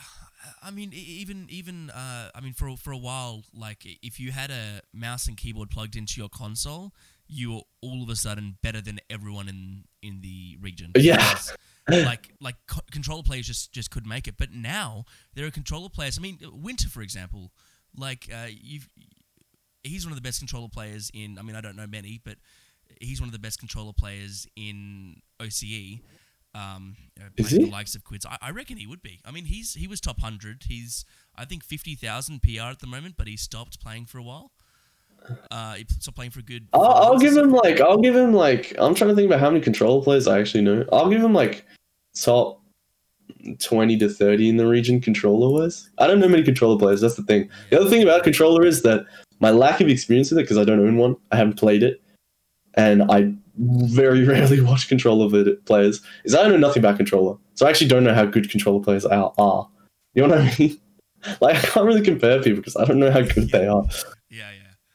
I mean, even even uh, I mean, for for a while, like if you had a mouse and keyboard plugged into your console, you were all of a sudden better than everyone in in the region. Yeah. Like like co- controller players just just couldn't make it, but now there are controller players. I mean, Winter, for example, like uh, you've he's one of the best controller players in. I mean, I don't know many, but he's one of the best controller players in OCE. Um, you know, Is playing he? the likes of Quids. I, I reckon he would be. I mean, he's he was top hundred. He's I think fifty thousand PR at the moment, but he stopped playing for a while. Uh, stopped playing for a good. I'll, I'll give him like I'll give him like I'm trying to think about how many controller players I actually know. I'll give him like top twenty to thirty in the region controller wise. I don't know many controller players. That's the thing. The other thing about controller is that my lack of experience with it because I don't own one. I haven't played it, and I very rarely watch controller players. Is I don't know nothing about controller, so I actually don't know how good controller players are. are. You know what I mean? Like I can't really compare people because I don't know how good they are.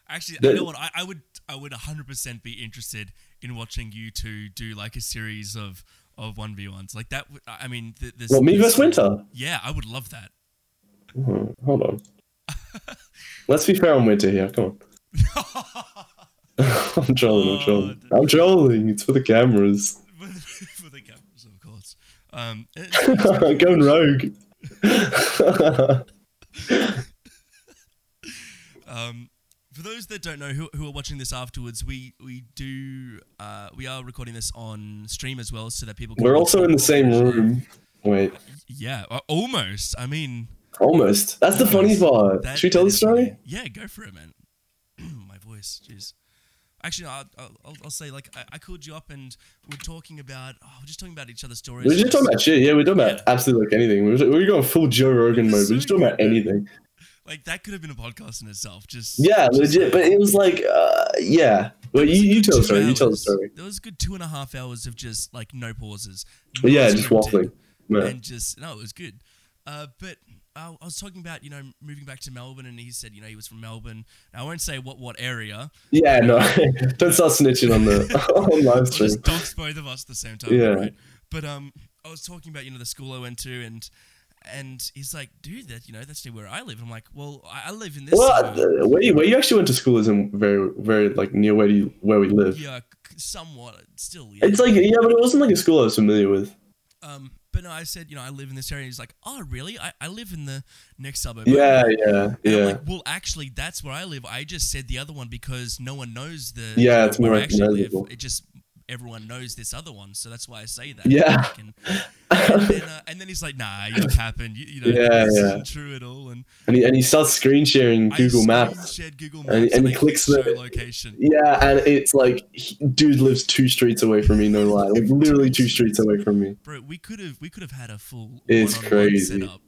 Actually, The- you know what? I, I would, I would 100% be interested in watching you two do like a series of of one v ones like that. would- I mean, th- this. Well, me versus Winter. Yeah, I would love that. Oh, hold on. Let's be fair on Winter here. Come on. I'm trolling. I'm trolling. I'm trolling. It's for the cameras. for the cameras, of course. Um, Going rogue. um, for those that don't know who, who are watching this afterwards, we we do uh, we are recording this on stream as well, so that people. Can We're also in the same room. Wait, Yeah, uh, almost. I mean, almost. That's the funny part. that- Should we tell the story? funny. Yeah, go for it, man. My voice, jeez. Actually, no, I'll, I'll, I'll say like I, I called you up and we're talking about oh, we're just talking about each other's stories. We're just talking about shit. Yeah, we're talking about Yeah. absolutely like anything. We were, we were going full Joe Rogan mode. We're just talking about anything. Like that could have been a podcast in itself. Just Yeah, just legit. But it was like, uh, yeah. Well, you, you tell the story. You tell the story. There was a good two and a half hours of just like no pauses. But yeah, just waffling. Yeah. and just no, it was good. Uh, but I, I was talking about you know moving back to Melbourne, and he said you know he was from Melbourne. Now, I won't say what what area. Yeah, no. Don't start snitching on the on live stream. just dox both of us at the same time. Yeah. Right? But um, I was talking about you know the school I went to, and and he's like, dude, that you know that's near where I live. I'm like, well, I, I live in this. Well, suburb." uh, where you, where you actually went to school isn't very very like near where you where we live. yeah, somewhat still. Yeah. It's like yeah, but it wasn't like a school I was familiar with. Um, but no, I said, you know, I live in this area. He's like, oh, really? I, I live in the next suburb. Yeah, over." yeah, And I'm yeah. like, well, actually, that's where I live. I just said the other one because no one knows the Yeah, it's where more I actually live. It just everyone knows this other one, so that's why I say that. Yeah. And, and, then, uh, and then he's like, nah, you're capping. You, you know, Yeah, this yeah. isn't true at all. And And he, and he starts screen sharing Google Maps. shared Google And he- and he clicks the- location. Yeah, and it's like, he- dude lives two streets away from me. No lie, like literally two streets away from me. Bro, we could have we could have had a full It's crazy. setup.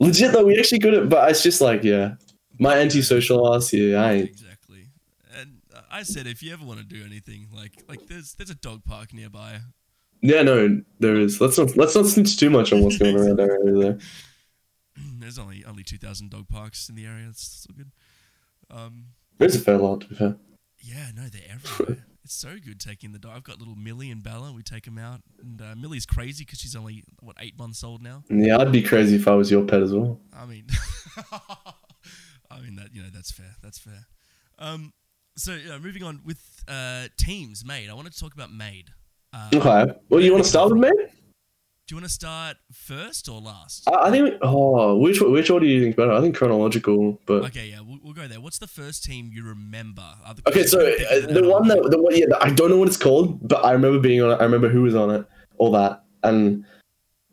Legit though, we actually could have, but it's just like, yeah, my antisocial ass. Yeah, I. Exactly. I said if you ever want to do anything, like like there's there's a dog park nearby. Yeah, no, there is. Let's not let's not snitch too much on what's going on around there. There. there's only only two thousand dog parks in the area. It's still good. Um, There's a fair lot to be fair. yeah, no, they're everywhere. it's so good taking the dog. I've got little Millie and Bella. We take them out, and uh, Millie's crazy because she's only what eight months old now. Yeah, I'd be crazy if I was your pet as well. I mean, I mean that you know that's fair. That's fair. Um, so uh, moving on with uh, teams made. I want to talk about made. Uh, Okay. Well, you want to start with me? Do you want to start first or last? I, I think. Oh, which which order do you think better? I think chronological, but Okay, yeah, we'll, we'll go there. What's the first team you remember? Okay. So uh, the one that the one yeah, I don't know what it's called, but I remember being on it. I remember who was on it, all that, and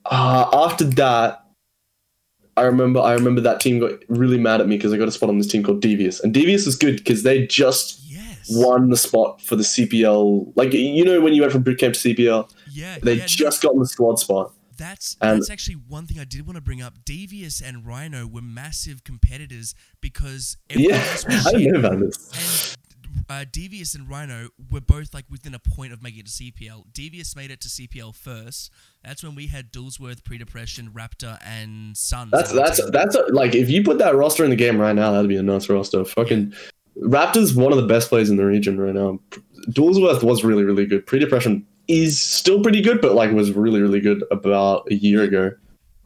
uh, after that. I remember I remember that team got really mad at me because I got a spot on this team called Devious. And Devious was good because they just yes, won the spot for the CPL. Like you know when you went from bootcamp to CPL, yeah, they yeah, no, just got in the squad spot. That's And- that's actually one thing I did want to bring up. Devious and Rhino were massive competitors because everyone Yeah, I didn't know about this. Uh, Devious and Rhino were both like within a point of making it to CPL. Devious made it to CPL first. That's when we had Dulsworth, Pre-Depression, Raptor, and Suns. That's that's that's a, like if you put that roster in the game right now, that'd be a nice roster. Fucking Raptors, one of the best players in the region right now. Dulsworth was really really good. Pre depression is still pretty good, but like was really really good about a year ago.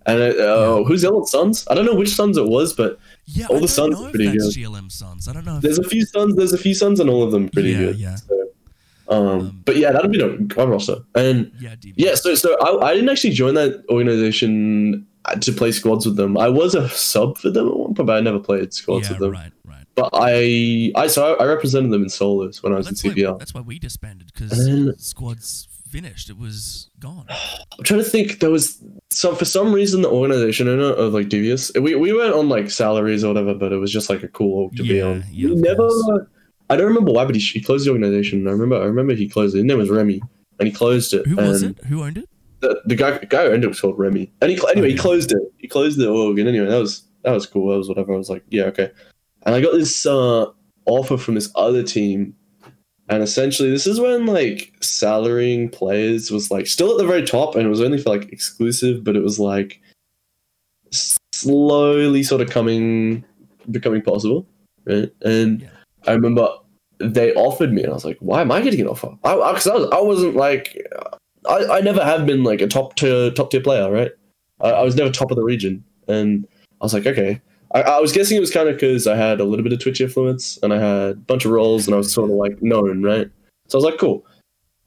And uh, uh, who's the other Suns? I don't know which sons it was, but yeah. all I the know are pretty that's GLM Suns. I don't know. There's a few sons. There's a few sons, and all of them pretty Yeah, good. yeah. So, um, Um, but yeah, that'd be a good roster. And yeah, yeah, so so I, I didn't actually join that organization to play squads with them. I was a sub for them at one point, but I never played squads yeah, with them. right, right. But I I so I, I represented them in solos when I was That's in why, that's why we disbanded because squads finished. It was gone. I'm trying to think. There was some for some reason the organization owner of like Devious. We we went on like salaries or whatever, but it was just like a cool org to be on. yeah, never. course. I don't remember why, but he, he closed the organization. I remember. I remember he closed it. His name was Remy, and he closed it. Who was it? Who owned it? The, the guy guy who ended up was called Remy, and he anyway he closed it. He closed the org, and anyway that was that was cool. That was whatever. I was like, yeah, okay. And I got this uh, offer from this other team, and essentially this is when like salarying players was like still at the very top, and it was only for like exclusive, but it was like slowly sort of coming becoming possible, right? And Yeah. I remember they offered me, and I was like, why am I getting an offer? I because I, was I wasn't like I, I never have been like a top tier top tier player, right? I, I was never top of the region, and I was like, okay. I, I was guessing it was kind of because I had a little bit of Twitch influence, and I had a bunch of roles, and I was sort of like known, right? So I was like, cool.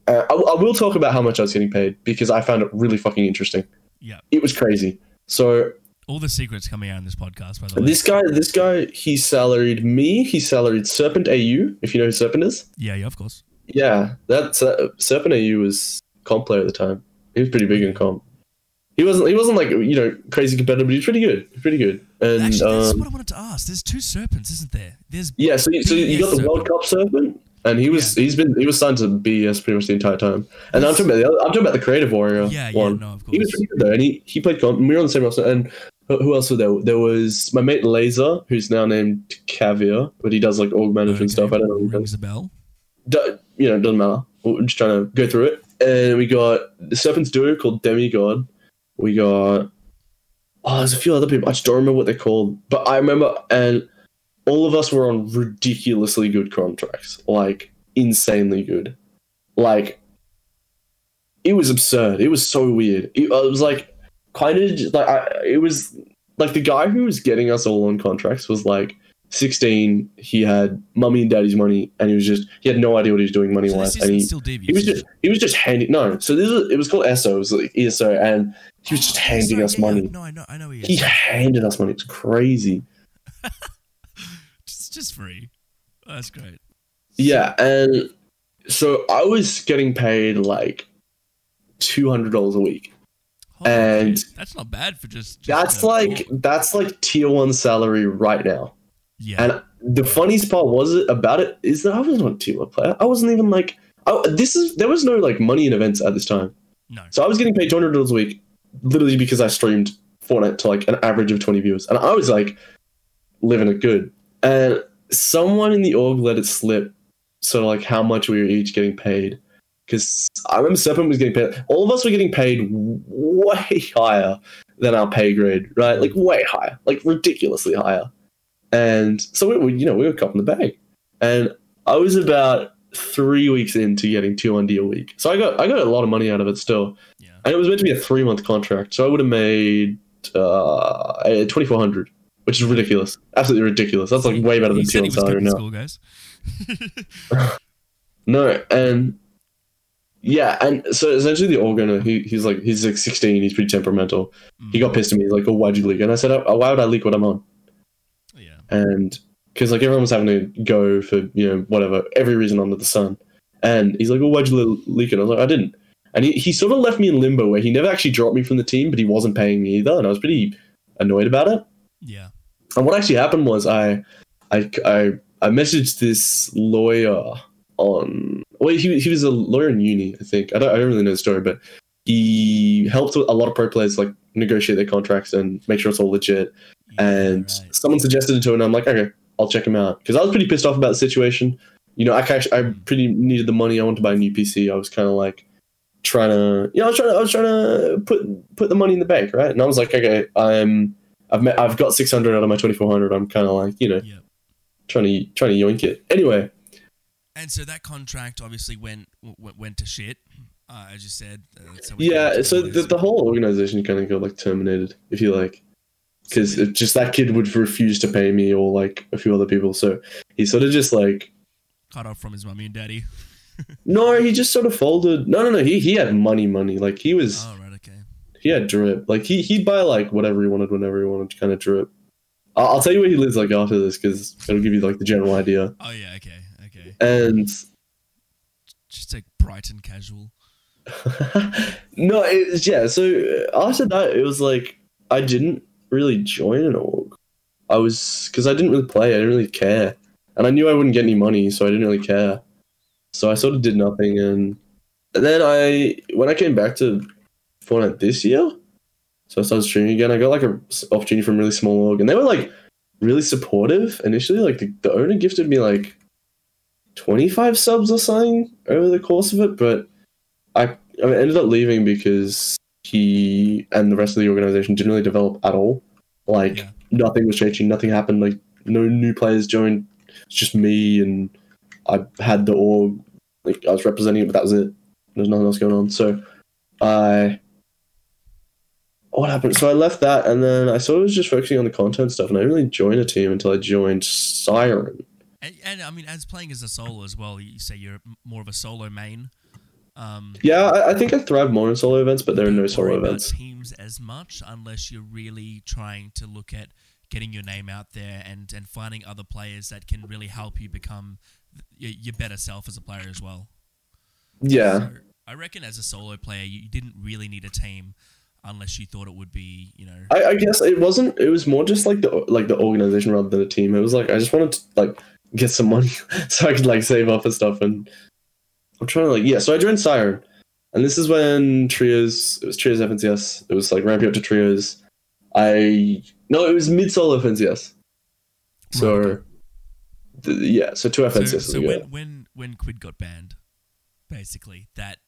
Uh, I, I will talk about how much I was getting paid because I found it really fucking interesting. Yeah. It was crazy. So All the secrets coming out in this podcast, by the way. this guy, this guy, he salaried me. He salaried Serpent AU, if you know who Serpent is. yeah, yeah, of course. Yeah, that's uh, Serpent AU was comp player at the time. He was pretty big in comp. He wasn't. He wasn't like you know crazy competitive, but he was pretty good. Pretty good. And Actually, that's um, what I wanted to ask. There's two serpents, isn't there? There's yeah, so you, so you got the BS World Cup Serpent, and he was he's been he was signed to BS pretty much the entire time. And I'm talking about the other, I'm talking about the Creative Warrior yeah, yeah, one. no, of course. He was pretty good though, and he, he played we were on the same roster. And who else was there? There was my mate Laser, who's now named Caviar, but he does like org management Okay, stuff. I don't know. Rings a bell. do- you know, it doesn't matter. We're just trying to go through it. And we got the Serpent's duo called Demigod. We got oh, there's a few other people. I just don't remember what they're called. But I remember, and all of us were on ridiculously good contracts, like insanely good. Like it was absurd. It was so weird. It, it was like kind of like I, it was like the guy who was getting us all on contracts was like 16 he had mummy and daddy's money and he was just he had no idea what he was doing money wise. this and he, still devious. he was just he was just handing no so this is it was called ESO it was like ESO and he was just Oh, handing sorry, us yeah, yeah. money No, I know, I know he is. he handed us money it's crazy just, just free. Oh, that's great. yeah and so I was getting paid like $200 a week And- that's not bad for just. just that's like oh, that's like tier one salary right now yeah. And the funniest part was it about it is that I wasn't a tier one player. I wasn't even like I, this is there was no like money in events at this time. no. So I was getting paid two hundred dollars a week, literally because I streamed Fortnite to like an average of twenty viewers, and I was like living it good. And someone in the org let it slip of like how much we were each getting paid. Because I remember Serpent was getting paid. All of us were getting paid way higher than our pay grade, right? Like way higher, like ridiculously higher. And so we, you know, we were copping the bag. And I was about three weeks into getting two hundred a week. So I got I got a lot of money out of it still. Yeah. And it was meant to be a three month contract. So I would have made uh twenty four hundred, which is ridiculous. Absolutely ridiculous. That's like way better than two he month was salary now. school, guys. No, and yeah, and so essentially the organ, he, he's like he's like sixteen, he's pretty temperamental. He got pissed at me, he's like, "Oh, why'd you leak?" And I said, oh, "Why would I leak what I'm on?" And because like everyone was having to go for you know whatever every reason under the sun, and he's like, "Well, why'd you leak it?" I was like, "I didn't," and he, he sort of left me in limbo where he never actually dropped me from the team, but he wasn't paying me either, and I was pretty annoyed about it. Yeah. And what actually happened was I, I, I, I messaged this lawyer on. Well, he, he was a lawyer in uni, I think. I don't, I don't really know the story, but he helped a lot of pro players like negotiate their contracts and make sure it's all legit and right. someone suggested it to him, and I'm like, okay, I'll check him out because I was pretty pissed off about the situation. You know, I actually, I pretty needed the money. I wanted to buy a new PC. I was kind of like trying to, you know, I was trying to, I was trying to put put the money in the bank, right? And I was like, okay, I'm, I've met, I've got 600 out of my 2400. I'm kind of like, you know, Yeah. trying to trying to yoink it. Anyway, And so that contract obviously went went, went to shit, uh, as you said. Uh, yeah. So the, the whole organization kind of got like terminated, if you like. Because just that kid would refuse to pay me or like a few other people. So he sort of just like cut off from his mummy and daddy. no, he just sort of folded. No, no, no. He he had money, money. Like he was Oh right, okay. he had drip. Like he he'd buy like whatever he wanted whenever he wanted, kind of drip. I'll, I'll tell you where he lives like after this because it'll give you like the general idea. Oh yeah, okay, okay. And Just like Brighton casual. no, it's yeah. So uh, after that, it was like I didn't really join an org. I was because I didn't really play. I didn't really care, and I knew I wouldn't get any money, so I didn't really care. So I sort of did nothing, and, and then I when I came back to Fortnite this year, so I started streaming again. I got like a opportunity from a really small org, and they were like really supportive initially. Like the, the owner gifted me like twenty five subs or something over the course of it, but I I ended up leaving because he and the rest of the organization didn't really develop at all. Like Yeah. nothing was changing, nothing happened. Like no new players joined. It's just me and I had the org. Like I was representing it, but that was it. There's nothing else going on. So I what happened? So I left that, and then I sort of was just focusing on the content stuff, and I didn't really join a team until I joined Siren. And, and I mean, as playing as a solo as well, you say you're more of a solo main. Um, Yeah, I, I think I thrive more in solo events, but there are no solo events. teams as much unless you're really trying to look at getting your name out there and, and finding other players that can really help you become your, your better self as a player as well. Yeah. So I reckon as a solo player, you didn't really need a team unless you thought it would be, you know. I, I guess it wasn't. It was more just like the like the organization rather than a team. It was like I just wanted to like get some money so I could like save up and stuff. And I'm trying to like yeah. So I joined Siren, and this is when trios. It was trios FNCS. It was like ramping up to trios. I no, it was mid solo FNCS. So Right. yeah, so two So, FNCS. so ago. when, when when Quid got banned, basically that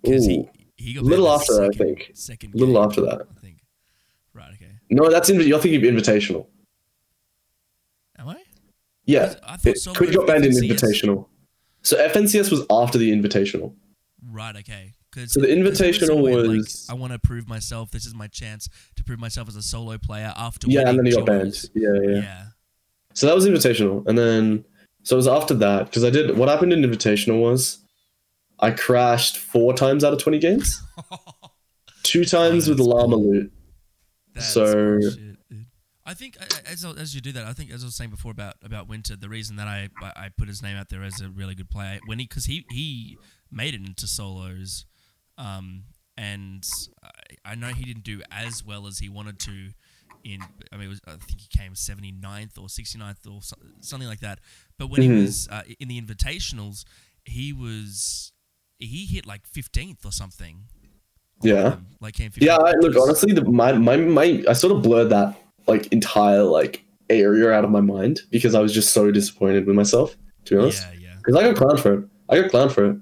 because he he got little after that, I think. Second A little game, after that. I think. Right. Okay. no, that's inv- you're thinking of invitational. Am I? Yeah, I thought it, Quid got banned in invitational. So FNCS was after the invitational. Right. Okay. So the invitational always like, was- I want to prove myself. This is my chance to prove myself as a solo player after. Yeah, and then he got banned. Yeah, yeah. Yeah. So that was invitational, and then so it was after that because I did what happened in invitational was I crashed four times out of twenty games, two times with llama loot. That's So- bullshit. I think as as you do that, I think as I was saying before about about Winter, the reason that I I put his name out there as a really good player when he because he he made it into solos, um, and I, I know he didn't do as well as he wanted to. In I mean, it was, I think he came 79th or 69th or so, something like that. But when Mhm. he was uh, in the invitationals, he was he hit like 15th or something. Yeah. Um, like came 15th. Yeah, I, look honestly, the, my my my I sort of blurred that like entire like area out of my mind because I was just so disappointed with myself. To be honest, Yeah, yeah. because I got clowned for it. I got clowned for it.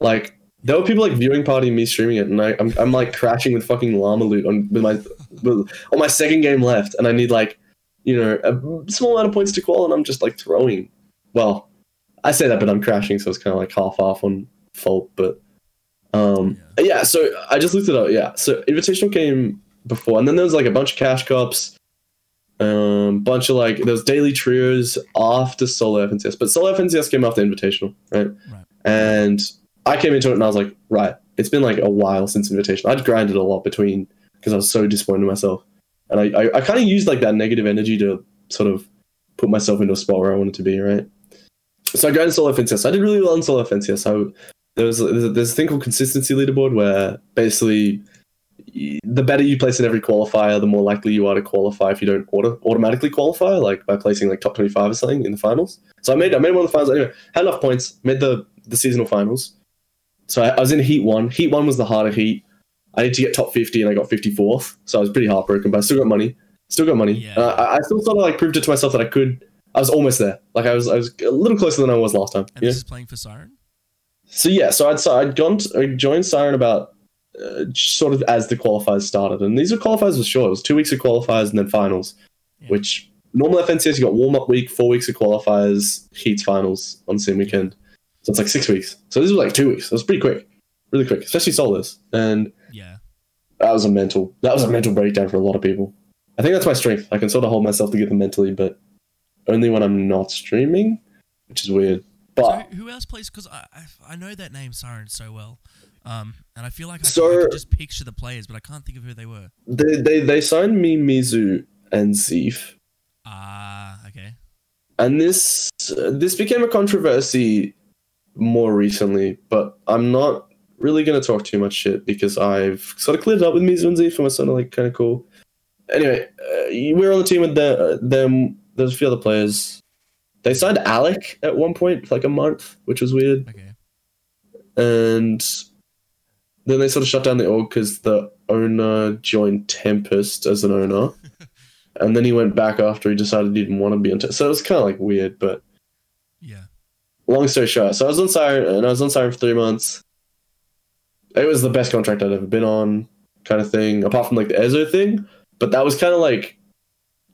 Like there were people like viewing party me streaming it, and I, I'm, I'm like crashing with fucking llama loot on with my with, on my second game left, and I need like you know a small amount of points to qual, and I'm just like throwing. Well, I say that, but I'm crashing, so it's kind of like half off on fault. But um, yeah. So I just looked it up. Yeah, so invitational came before, and then there was like a bunch of cash cups, um, bunch of like those daily trios after solo FNCS, but solo FNCS came after invitational, right? Right. And I came into it and I was like, right, it's been like a while since invitation. I'd grinded a lot between because I was so disappointed in myself, and I I, I kind of used like that negative energy to sort of put myself into a spot where I wanted to be, right? So I grinded solo FNCS. I did really well in solo FNCS. I there was there's a, there's a thing called consistency leaderboard where basically the better you place in every qualifier, the more likely you are to qualify if you don't auto- automatically qualify, like by placing like top 25 or something in the finals. So I made I made one of the finals anyway. Had enough points, made the the seasonal finals. So I, I was in heat one. Heat one was the harder heat. I need to get top 50 and I got 54th. So I was pretty heartbroken, but I still got money. Still got money. Yeah. Uh, I, I still sort of like proved it to myself that I could. I was almost there. Like I was I was a little closer than I was last time. And Yeah. this is playing for Siren. So yeah, so I'd so I'd gone to, I joined Siren about uh, sort of as the qualifiers started, and these were qualifiers were short. It was two weeks of qualifiers and then finals, Yeah. which normal FNCS you got warm up week, four weeks of qualifiers, heats, finals on the same weekend. So it's like six weeks. So this was like two weeks. It was pretty quick, really quick, especially solos. And Yeah. that was a mental that was a mental breakdown for a lot of people. I think that's my strength. I can sort of hold myself together mentally, but only when I'm not streaming, which is weird. But so who else plays? Because I, I I know that name Siren so well, um, and I feel like I, So- can, I could just picture the players, but I can't think of who they were. they they, they signed me Mizu and Zeef. Ah, okay. and this this became a controversy more recently, but I'm not really going to talk too much shit because I've sort of cleared it up with Mizu and Zeef and was sort of like kind of cool. Anyway, uh, we were on the team with the, them. There's a few other players. They signed Alec at one point like a month, which was weird, Okay. and then they sort of shut down the org because the owner joined Tempest as an owner. And then he went back after he decided he didn't want to be on. T- so it was kind of like weird, but Yeah. long story short, so I was on Siren and I was on Siren for three months. It was the best contract I'd ever been on, kind of thing. Apart from like the Ezo thing, but that was kind of like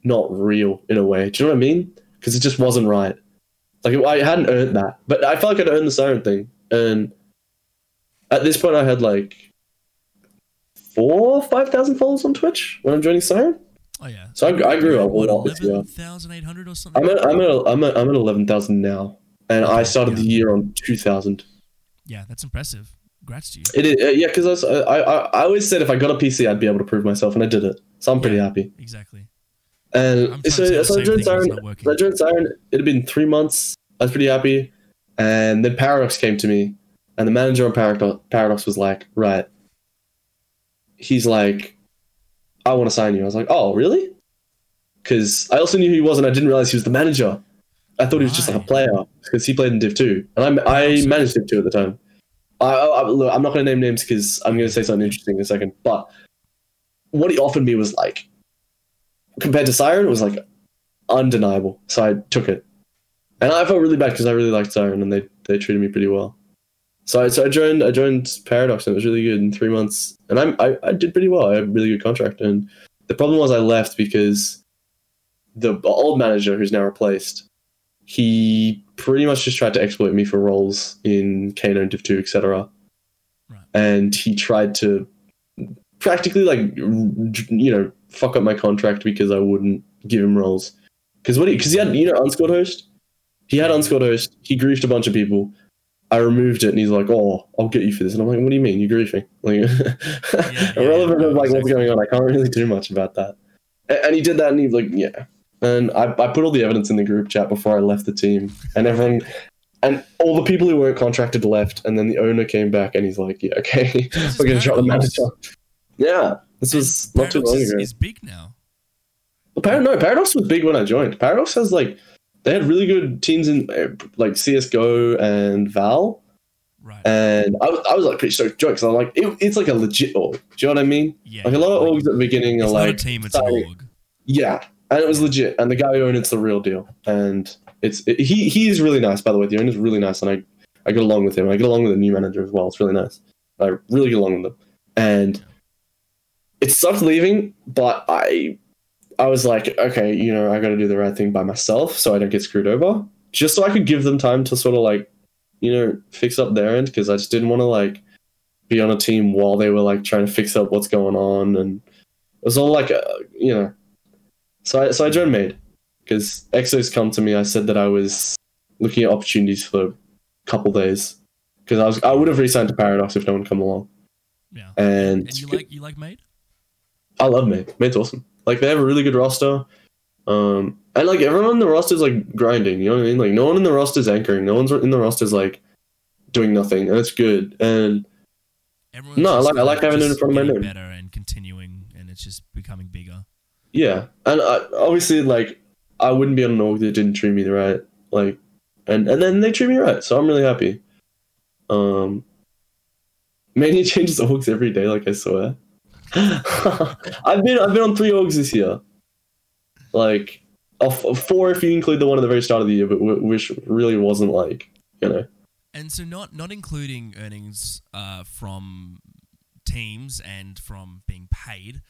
not real in a way. Do you know what I mean? Because it just wasn't right. Like I hadn't earned that, but I felt like I'd earned the Siren thing. And at this point, I had like four, five thousand followers on Twitch when I'm joining Siren. Oh yeah. So I- I grew up a lot this year. Eleven thousand eight hundred or something. I'm at I'm at I'm at, I'm at eleven thousand now, and I Okay, started the year on two thousand. yeah, that's impressive. Congrats to you. It is, uh, yeah, because I, I, I I always said if I got a PC, I'd be able to prove myself, and I did it. So I'm pretty Yeah. happy. Exactly. And so, to say the so I joined thing, but it's Siren. not working. so I joined Siren. It had been three months. I was pretty happy, and then Paradox came to me, and the manager on Paradox, Paradox was like, "Right." He's like, "I want to sign you." I was like, "Oh, really?" Because I also knew who he was, and I didn't realize he was the manager. I thought he was just like a player because he played in Div two, and I I managed Div two at the time. I, I, I- look, I'm not going to name names because I'm going to say something interesting in a second. But what he offered me was like, compared to Siren, it was like undeniable. So I took it, and I felt really bad because I really liked Siren and they they treated me pretty well. So I, so I joined I joined Paradox and it was really good in three months, and I'm, I I did pretty well. I had a really good contract, and the problem was I left because the old manager who's now replaced, he pretty much just tried to exploit me for roles in Cano, and Div two, etc. Right. And he tried to practically like you know fuck up my contract because I wouldn't give him roles. Because what? Because he, had you know unscored host. He had unscored host. He griefed a bunch of people. I removed it, and he's like, "Oh, I'll get you for this." And I'm like, "What do you mean? You're griefing?" Like, yeah, irrelevant yeah, of like what's going on. I can't really do much about that. And, and he did that, and he's like, "Yeah." And I, I put all the evidence in the group chat before I left the team, and everyone, and all the people who weren't contracted left, and then the owner came back, and he's like, "Yeah, okay, we're gonna drop the manager." Yeah, this was not too long is, ago. is big now. Well, Par- no, Paradox was big when I joined. Paradox has like they had really good teams in uh, like CS:GO and Val, Right. and I was, I was like pretty stoked because I'm like it, it's like a legit org. Do you know what I mean? yeah. Like a lot of like, orgs at the beginning are like a team. It's an org. yeah, and it was legit, and the guy who owned it's the real deal, and it's it, he he is really nice. By the way, the owner's really nice, and I I get along with him. I get along with the new manager as well. It's really nice. I really get along with them, and it sucked leaving, but I I was like, okay, you know, I got to do the right thing by myself, so I don't get screwed over, just so I could give them time to sort of like, you know, fix up their end because I just didn't want to like be on a team while they were like trying to fix up what's going on, and it was all like, a, you know. So I so I joined Made because Exos come to me. I said that I was looking at opportunities for a couple days because I was I would have re-signed to Paradox if no one come along. Yeah. And, And you like you like Made? I love Made. Made's awesome. Like they have a really good roster. Um, and like everyone in the roster is like grinding. You know what I mean? Like no one in the roster is anchoring. No one's in the roster is like doing nothing, and it's good. And Everyone's No, I like- I like having it in front of my name. Better and continuing, and it's just becoming bigger. yeah, and I, obviously like I wouldn't be on an org that didn't treat me right. Like, and and then they treat me right, so I'm really happy. Um, Mania changes orgs every day, like I swear. I've been I've been on three orgs this year. Like, off four if you include the one at the very start of the year, but wh- which really wasn't like you know. And so, not not including earnings uh, from teams and from being paid,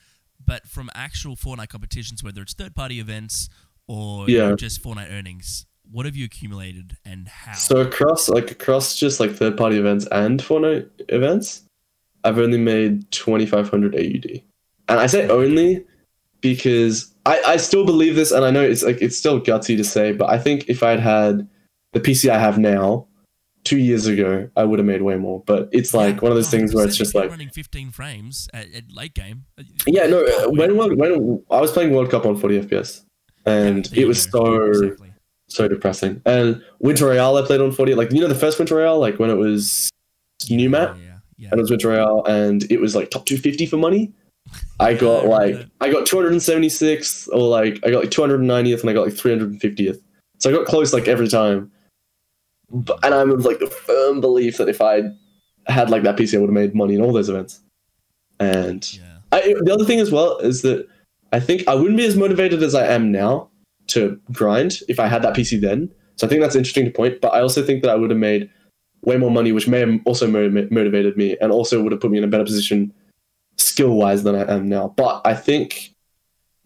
but from actual Fortnite competitions, whether it's third party events or Yeah. just Fortnite earnings. What have you accumulated and how? So across like across just like third party events and Fortnite events, I've only made twenty five hundred AUD. And I say only because I, I still believe this and I know it's like it's still gutsy to say, but I think if I'd had the PC I have now two years ago, I would have made way more. But it's like Yeah, one of those things where it's just like running 15 frames at, at late game. Yeah, no, uh, when, when I was playing World Cup on forty FPS. And Yeah, it was so Exactly. so depressing. And Winter Royale I played on 40 like you know the first Winter Royale, like when it was new map Yeah, yeah, yeah. and it was Winter Royale, and it was like top 250 for money. I Yeah, got I like that. I got 276th, or like I got like 290th, and I got like 350th. So I got close like every time. But, and I'm of like the firm belief that if I had like that PC, I would have made money in all those events. And Yeah. I, the other thing as well is that I think I wouldn't be as motivated as I am now to grind if I had that PC then. So I think that's interesting to point. But I also think that I would have made way more money, which may have also motivated me and also would have put me in a better position skill wise than I am now. But I think,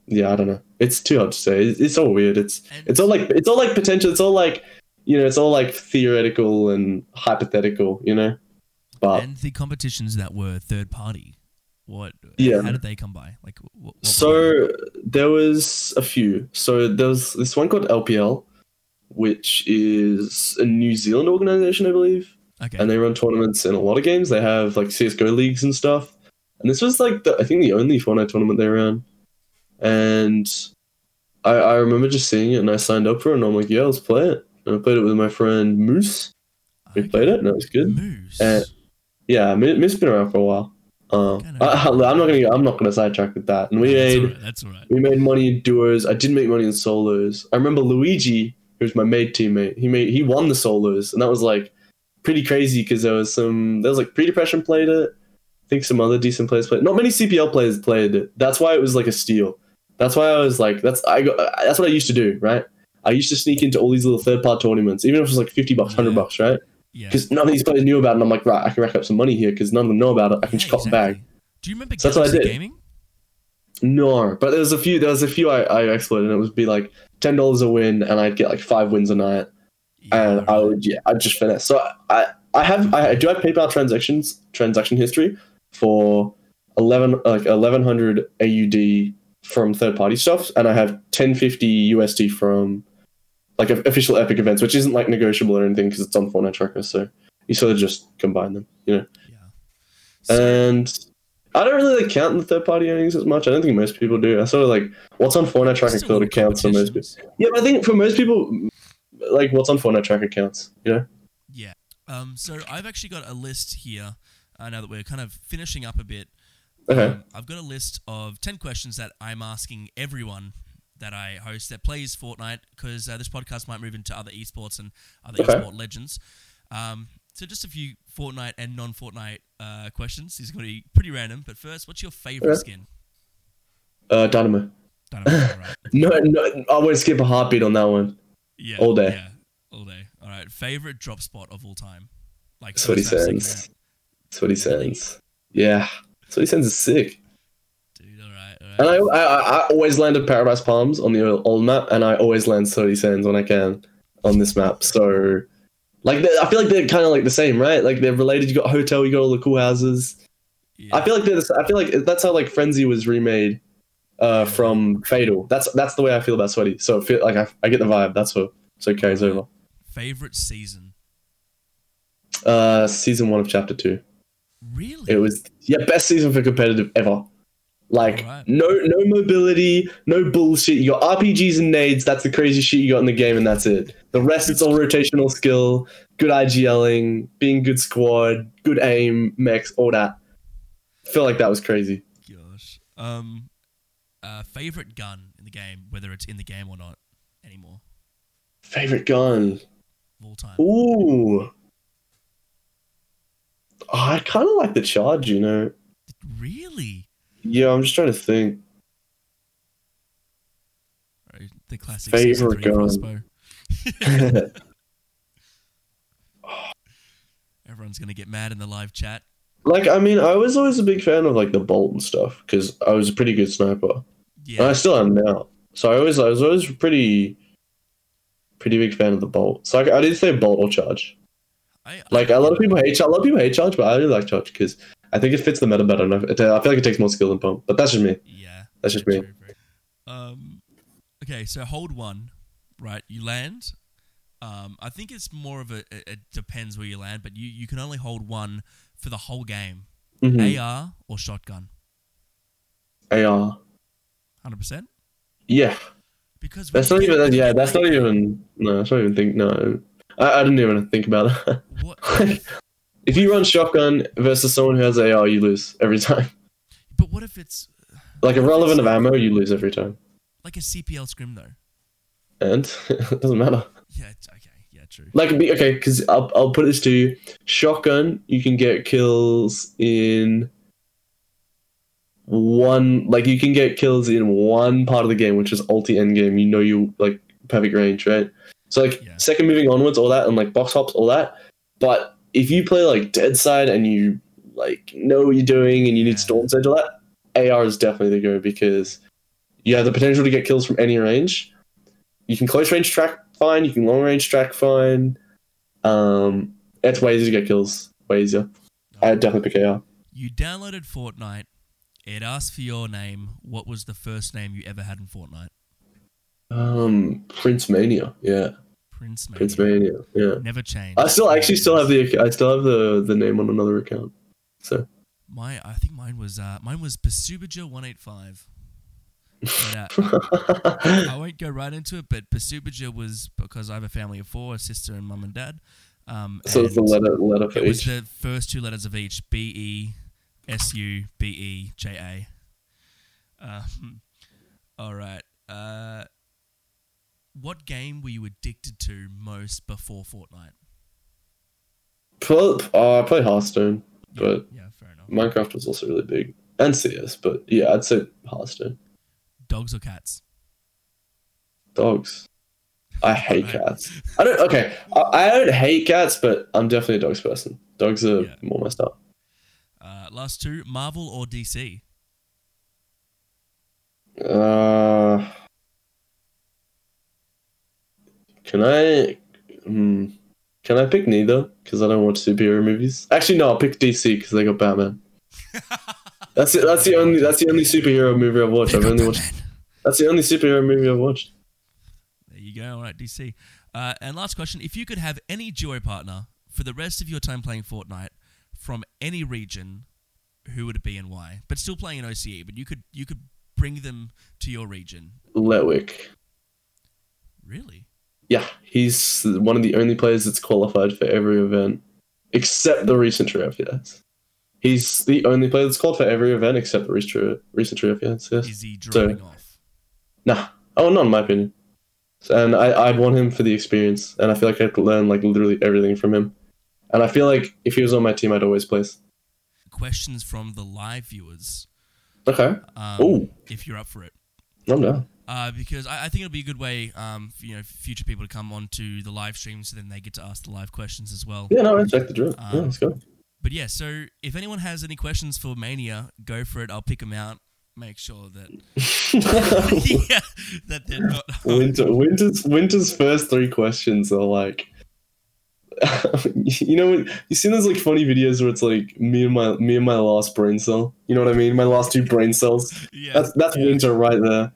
yeah, I don't know. It's too hard to say. It's, it's all weird. It's And it's all like it's all like potential. It's all like you know, it's all like theoretical and hypothetical. You know, but and the competitions that were third party. What? Yeah. How did they come by? Like, what, what So there was a few. So there was this one called LPL, which is a New Zealand organization, I believe, okay. and they run tournaments in a lot of games. They have like CS:GO leagues and stuff. And this was like the, I think the only Fortnite tournament they ran. And I, I remember just seeing it, and I signed up for it, and I'm like, yeah, let's play it. And I played it with my friend Moose. We Okay. played it, and it was good. Moose. Uh, Yeah, Moose has been around for a while. Um. I, am not gonna. I'm not gonna sidetrack with that. And we that's made all right. That's all right. we made money in duos. I didn't make money in solos. I remember Luigi, who's my Made teammate. He made he won the solos, and that was like pretty crazy because there was some there was like pre depression played it. I think some other decent players played. It. Not many CPL players played it. That's why it was like a steal. That's why I was like, that's I got. That's what I used to do, right? I used to sneak into all these little third part tournaments, even if it was like fifty bucks, hundred Yeah. bucks, right? Yeah. Because none of these players knew about it. And I'm like, right, I can rack up some money here because none of them know about it. I can just Yeah, cop the bag. Do you remember So that's what I did. Gaming? No, but there's a few. There was a few I, I exploited, and it would be like ten dollars a win, and I'd get like five wins a night, Yeah, and I would yeah, I'd just finish. So I I have I do have PayPal transactions transaction history for eleven like eleven hundred AUD from third party stuff, and I have ten fifty USD from like official Epic events, which isn't like negotiable or anything because it's on Fortnite Tracker. So you sort of just combine them, you know. Yeah. So, And I don't really like count the third party earnings as much. I don't think most people do. I sort of like what's on Fortnite Tracker still sort of little counts for most people. Yeah, but I think for most people, like what's on Fortnite Tracker counts. You know? Yeah. Um, so I've actually got a list here. Uh, now that we're kind of finishing up a bit, Okay. um, I've got a list of ten questions that I'm asking everyone that I host that plays Fortnite because uh, this podcast might move into other esports and other Okay. esport legends. Um, so just a few Fortnite and non-Fortnite uh, questions. These are going to be pretty random. But first, what's your favorite Okay. skin? Uh, Dynamo. Right. No, no, I won't skip a heartbeat on that one. Yeah. All day. Yeah. All day. All right. Favorite drop spot of all time? Like Sweaty first map, second Sands. Sweaty Sands. Yeah. Sweaty Sands is sick. Dude, all right. All right. And I, I, I- always land at Paradise Palms on the old map, and I always land Sweaty Sands when I can on this map. So, like, I feel like they're kind of like the same, right? Like they're related. You got hotel, you got all the cool houses. yeah. I feel like they're the, I feel like that's how like Frenzy was remade uh, from Fatal. That's that's the way I feel about Sweaty. So I feel like I, I get the vibe. That's what so it carries over. favorite season. Uh, season one of chapter two. Really? It was yeah, best season for competitive ever. Like Alright. no no mobility, no bullshit. You got RPGs and nades. That's the crazy shit you got in the game, and that's it. The rest it's all rotational skill, good IGLing, being good squad, good aim, mechs, all that. I Feel like that was crazy. Gosh. Um, uh, favorite gun in the game, whether it's in the game or not anymore, Favorite gun. of all time. Ooh. Oh, I kind of like the charge, you know. Really? Yeah, I'm just trying to think. Right, the classic Favorite gun. Everyone's gonna get mad in the live chat. like, I mean, I was always a big fan of like the bolt and stuff because I was a pretty good sniper. And I still am now. So I always, I was always pretty, pretty big fan of the bolt. So I, I did say bolt or charge. I, Like a lot of people hate, charge- a lot of people hate charge, but I really like charge because I think it fits the meta better. And I, feel like it takes more skill than pump. But that's just me. Yeah. That's just me. true, Um. Okay, so hold one, right? You land. Um, I think it's more of a. It, depends where you land, but you you can only hold one for the whole game. Mhm. AR or shotgun. AR. Hundred percent. Yeah. Because That's not even. Yeah, that's not even. No, that's not even think. No, I, I didn't even think about it. What? if you run shotgun versus someone who has AR, you lose every time. But what if it's Like irrelevant of ammo, you lose every time, like a CPL scrim though? and it doesn't matter. Yeah. Okay. Yeah. True. Like, be- okay, because I'll I'll put this to you: shotgun, you can get kills in one. Like, you can get kills in one part of the game, which is ulti end game. You know, you like perfect range, right? So like Yeah. second moving onwards, all that, and like box hops, all that. But if you play like Dead Side and you like know what you're doing and you need. Storm all that, AR is definitely the go because you have the potential to get kills from any range. You can close range track fine. You can long range track fine. Um, it's way easier to get kills. Way easier. I'd definitely pick AR. You downloaded Fortnite. It asked for your name. What was the first name you ever had in Fortnite? Um, Prince Mania. Yeah, Prince Mania. Prince Mania. Yeah. Never changed. I still actually still have the I still have the the name on another account. So My, I think mine was uh, mine was Pasubaja one eight five. But, uh, I won't go right into it, but Pasubaja was because I have a family of four, a sister and mum and dad. Um, so it's the letter letter for It was the first two letters of each: B E S U B E J A. Um, all right. Uh, what game were you addicted to most before Fortnite? Pro- uh, I play Hearthstone, but yeah, fair enough. Minecraft was also really big, and CS. But yeah, I'd say Hearthstone. Dogs or cats? Dogs. I hate Right. cats. I don't. Okay, I, I don't hate cats, but I'm definitely a dogs person. Dogs are Yeah. more my style. Uh, last two: Marvel or DC? Uh, can I? Hmm, can I pick neither? Because I don't watch superhero movies. Actually, no. I'll pick DC because they got Batman. That's it. That's the only. That's the only superhero movie I've watched. I've only watched. That's the only superhero movie I've watched. There you go. All right, DC. Uh, and last question: If you could have any duo partner for the rest of your time playing Fortnite from any region, who would it be and why? But still playing in OCE, but you could you could bring them to your region. Letwick. Really? Yeah, he's one of the only players that's qualified for every event, except the recent FPS. He's the only player that's qualified for every event except the recent recent FPS. Yes. Is he dropping off? Nah. Oh, not in my opinion. And I, I'd want him for the experience, and I feel like I could learn like literally everything from him. And I feel like if he was on my team, I'd always place. Questions from the live viewers. Okay. Um, Ooh. If you're up for it. I'm down. Uh, because I, I think it'll be a good way, um, for, you know, future people to come on to the live stream, so then they get to ask the live questions as well. Yeah, no, I checked the drill. yeah, Um, let's go. But yeah, so if anyone has any questions for Mania, go for it. I'll pick them out. Make sure that yeah, that they're not. Winter, winter's, winter's first three questions are like, you know, you seen those like funny videos where it's like me and my me and my last brain cell. You know what I mean? My last two brain cells. yeah, That's that's yeah, winter right there.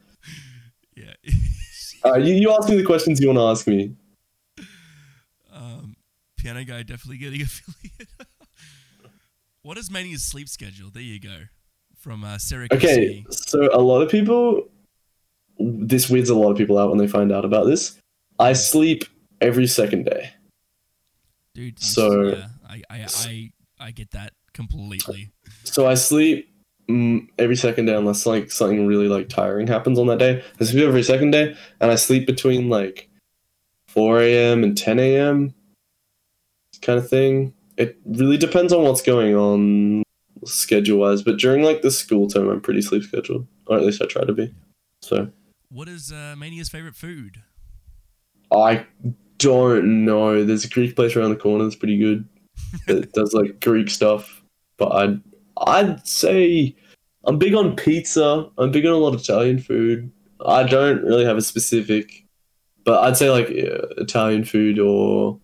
Yeah. All right, you, you ask me the questions you want to ask me. um, piano guy definitely getting affiliate. what is Mania's sleep schedule? There you go. From uh, Sarah Okay, so a lot of people, this weirds a lot of people out when they find out about this. I sleep every second day. dude. so- yeah, I, I, I, I get that completely. So I sleep every second day unless like something really like tiring happens on that day. I sleep every second day, and I sleep between like 4 a.m. and 10 a.m. kind of thing. It really depends on what's going on schedule wise, but during like the school term, I'm pretty sleep scheduled, or at least I try to be. So What is uh, Mania's favorite food? I don't know. There's a Greek place around the corner that's pretty good. It does like Greek stuff, but I'd I'd say I'm big on pizza. I'm big on a lot of Italian food. I don't really have a specific, but I'd say like yeah, Italian food or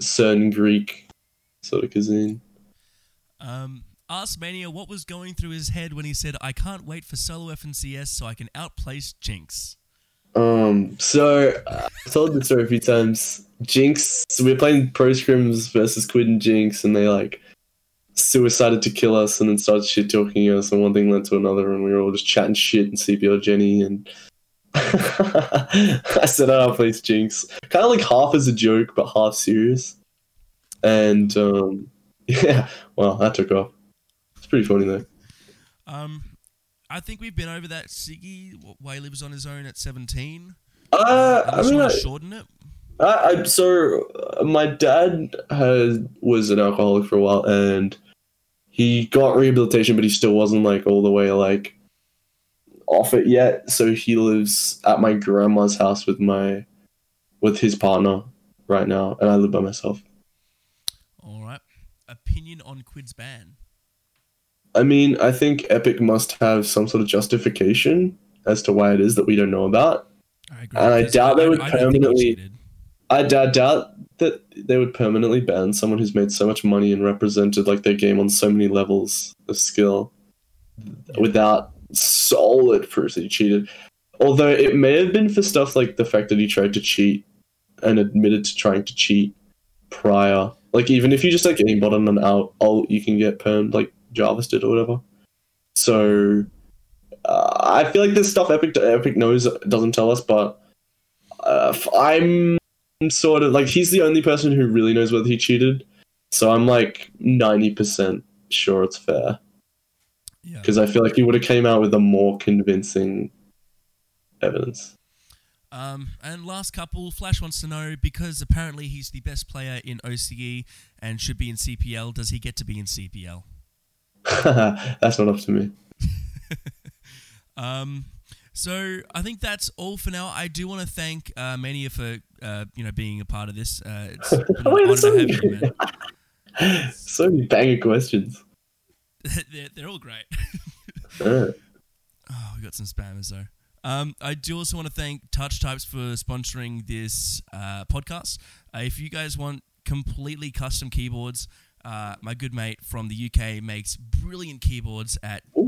certain Greek sort of cuisine. Um, ask Mania what was going through his head when he said, "I can't wait for solo FNCS so I can outplace Jinx." Um, so uh, I've told this story a few times. Jinx, so we're playing Pro Scrims versus Quid and Jinx, and they like suicided to kill us and then started shit talking us, and one thing led to another, and we were all just chatting shit and CPL Jenny, and I said, "Oh, please, Jinx," kind of like half as a joke, but half serious. And um, yeah, well, that took off. It's pretty funny though. Um, I think we've been over that. Siggy, why lives on his own at seventeen. Uh, I mean, I- shorten it. I, I so uh, my dad has was an alcoholic for a while, and he got rehabilitation, but he still wasn't like all the way like off it yet. So he lives at my grandma's house with my with his partner right now, and I live by myself. All right. Opinion on Quid's ban. I mean, I think Epic must have some sort of justification as to why it is that we don't know about. I agree. And I doubt they would don't think he permanently- I d- I doubt that they would permanently ban someone who's made so much money and represented like their game on so many levels of skill without solid proof that he cheated. Although it may have been for stuff like the fact that he tried to cheat and admitted to trying to cheat prior. Like even if you just like aimbot on an out alt, you can get permed like Jarvis did or whatever. So uh, I feel like this stuff Epic Epic knows doesn't tell us, but uh, f- I'm sort of like he's the only person who really knows whether he cheated. So I'm like ninety percent sure it's fair Yeah. because I feel like he would have came out with a more convincing evidence. Um, and last couple, Flash wants to know because apparently he's the best player in OCE and should be in CPL. Does he get to be in CPL? That's not up to me. Um, so I think that's all for now. I do want to thank uh, Mania for uh, you know being a part of this. Uh, it's been Wait, so you, many, man. so many banger questions. they're, they're all great. Oh, we got some spammers though. Um, I do also want to thank Touch Types for sponsoring this uh, podcast. Uh, if you guys want completely custom keyboards, uh, my good mate from the UK makes brilliant keyboards at Ooh.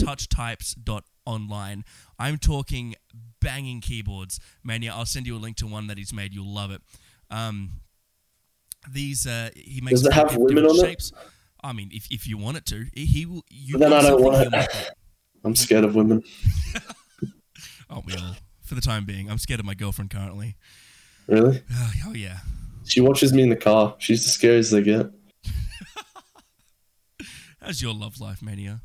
touchtypes.online. I'm talking banging keyboards. Mania, I'll send you a link to one that he's made. You'll love it. Um, these uh, he makes Does it have women on it? I mean, if, if you want it to, he will. You Then I don't want it. it. I'm scared of women. Aren't we all? For the time being, I'm scared of my girlfriend currently. Really? Oh, oh yeah. She watches me in the car. She's the scariest they get. How's your love life, Mania?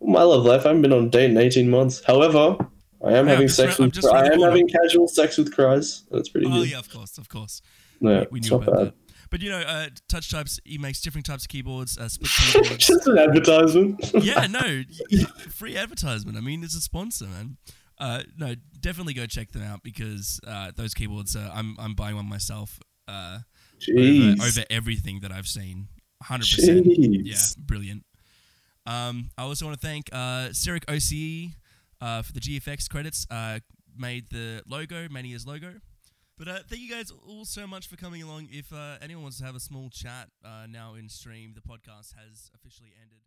My love life. I haven't been on a date in 18 months. However, I am Yeah, having sex I'm with. I am having casual sex with cries. That's pretty Oh good. yeah, of course, of course. Yeah, we it's knew about bad. that. But you know, uh, Touch Types, he makes different types of keyboards, uh, split keyboards. Just an advertisement. yeah, no, free advertisement. I mean, it's a sponsor, man. Uh, no, definitely go check them out because uh, those keyboards. Uh, I'm I'm buying one myself. Uh, over, Jeez. over everything that I've seen. Hundred percent. Yeah, brilliant. Um, I also want to thank uh, Cyric OCE uh, for the GFX credits. Uh, made the logo, Mania's logo. But uh, thank you guys all so much for coming along. If uh, anyone wants to have a small chat uh, now in stream, the podcast has officially ended.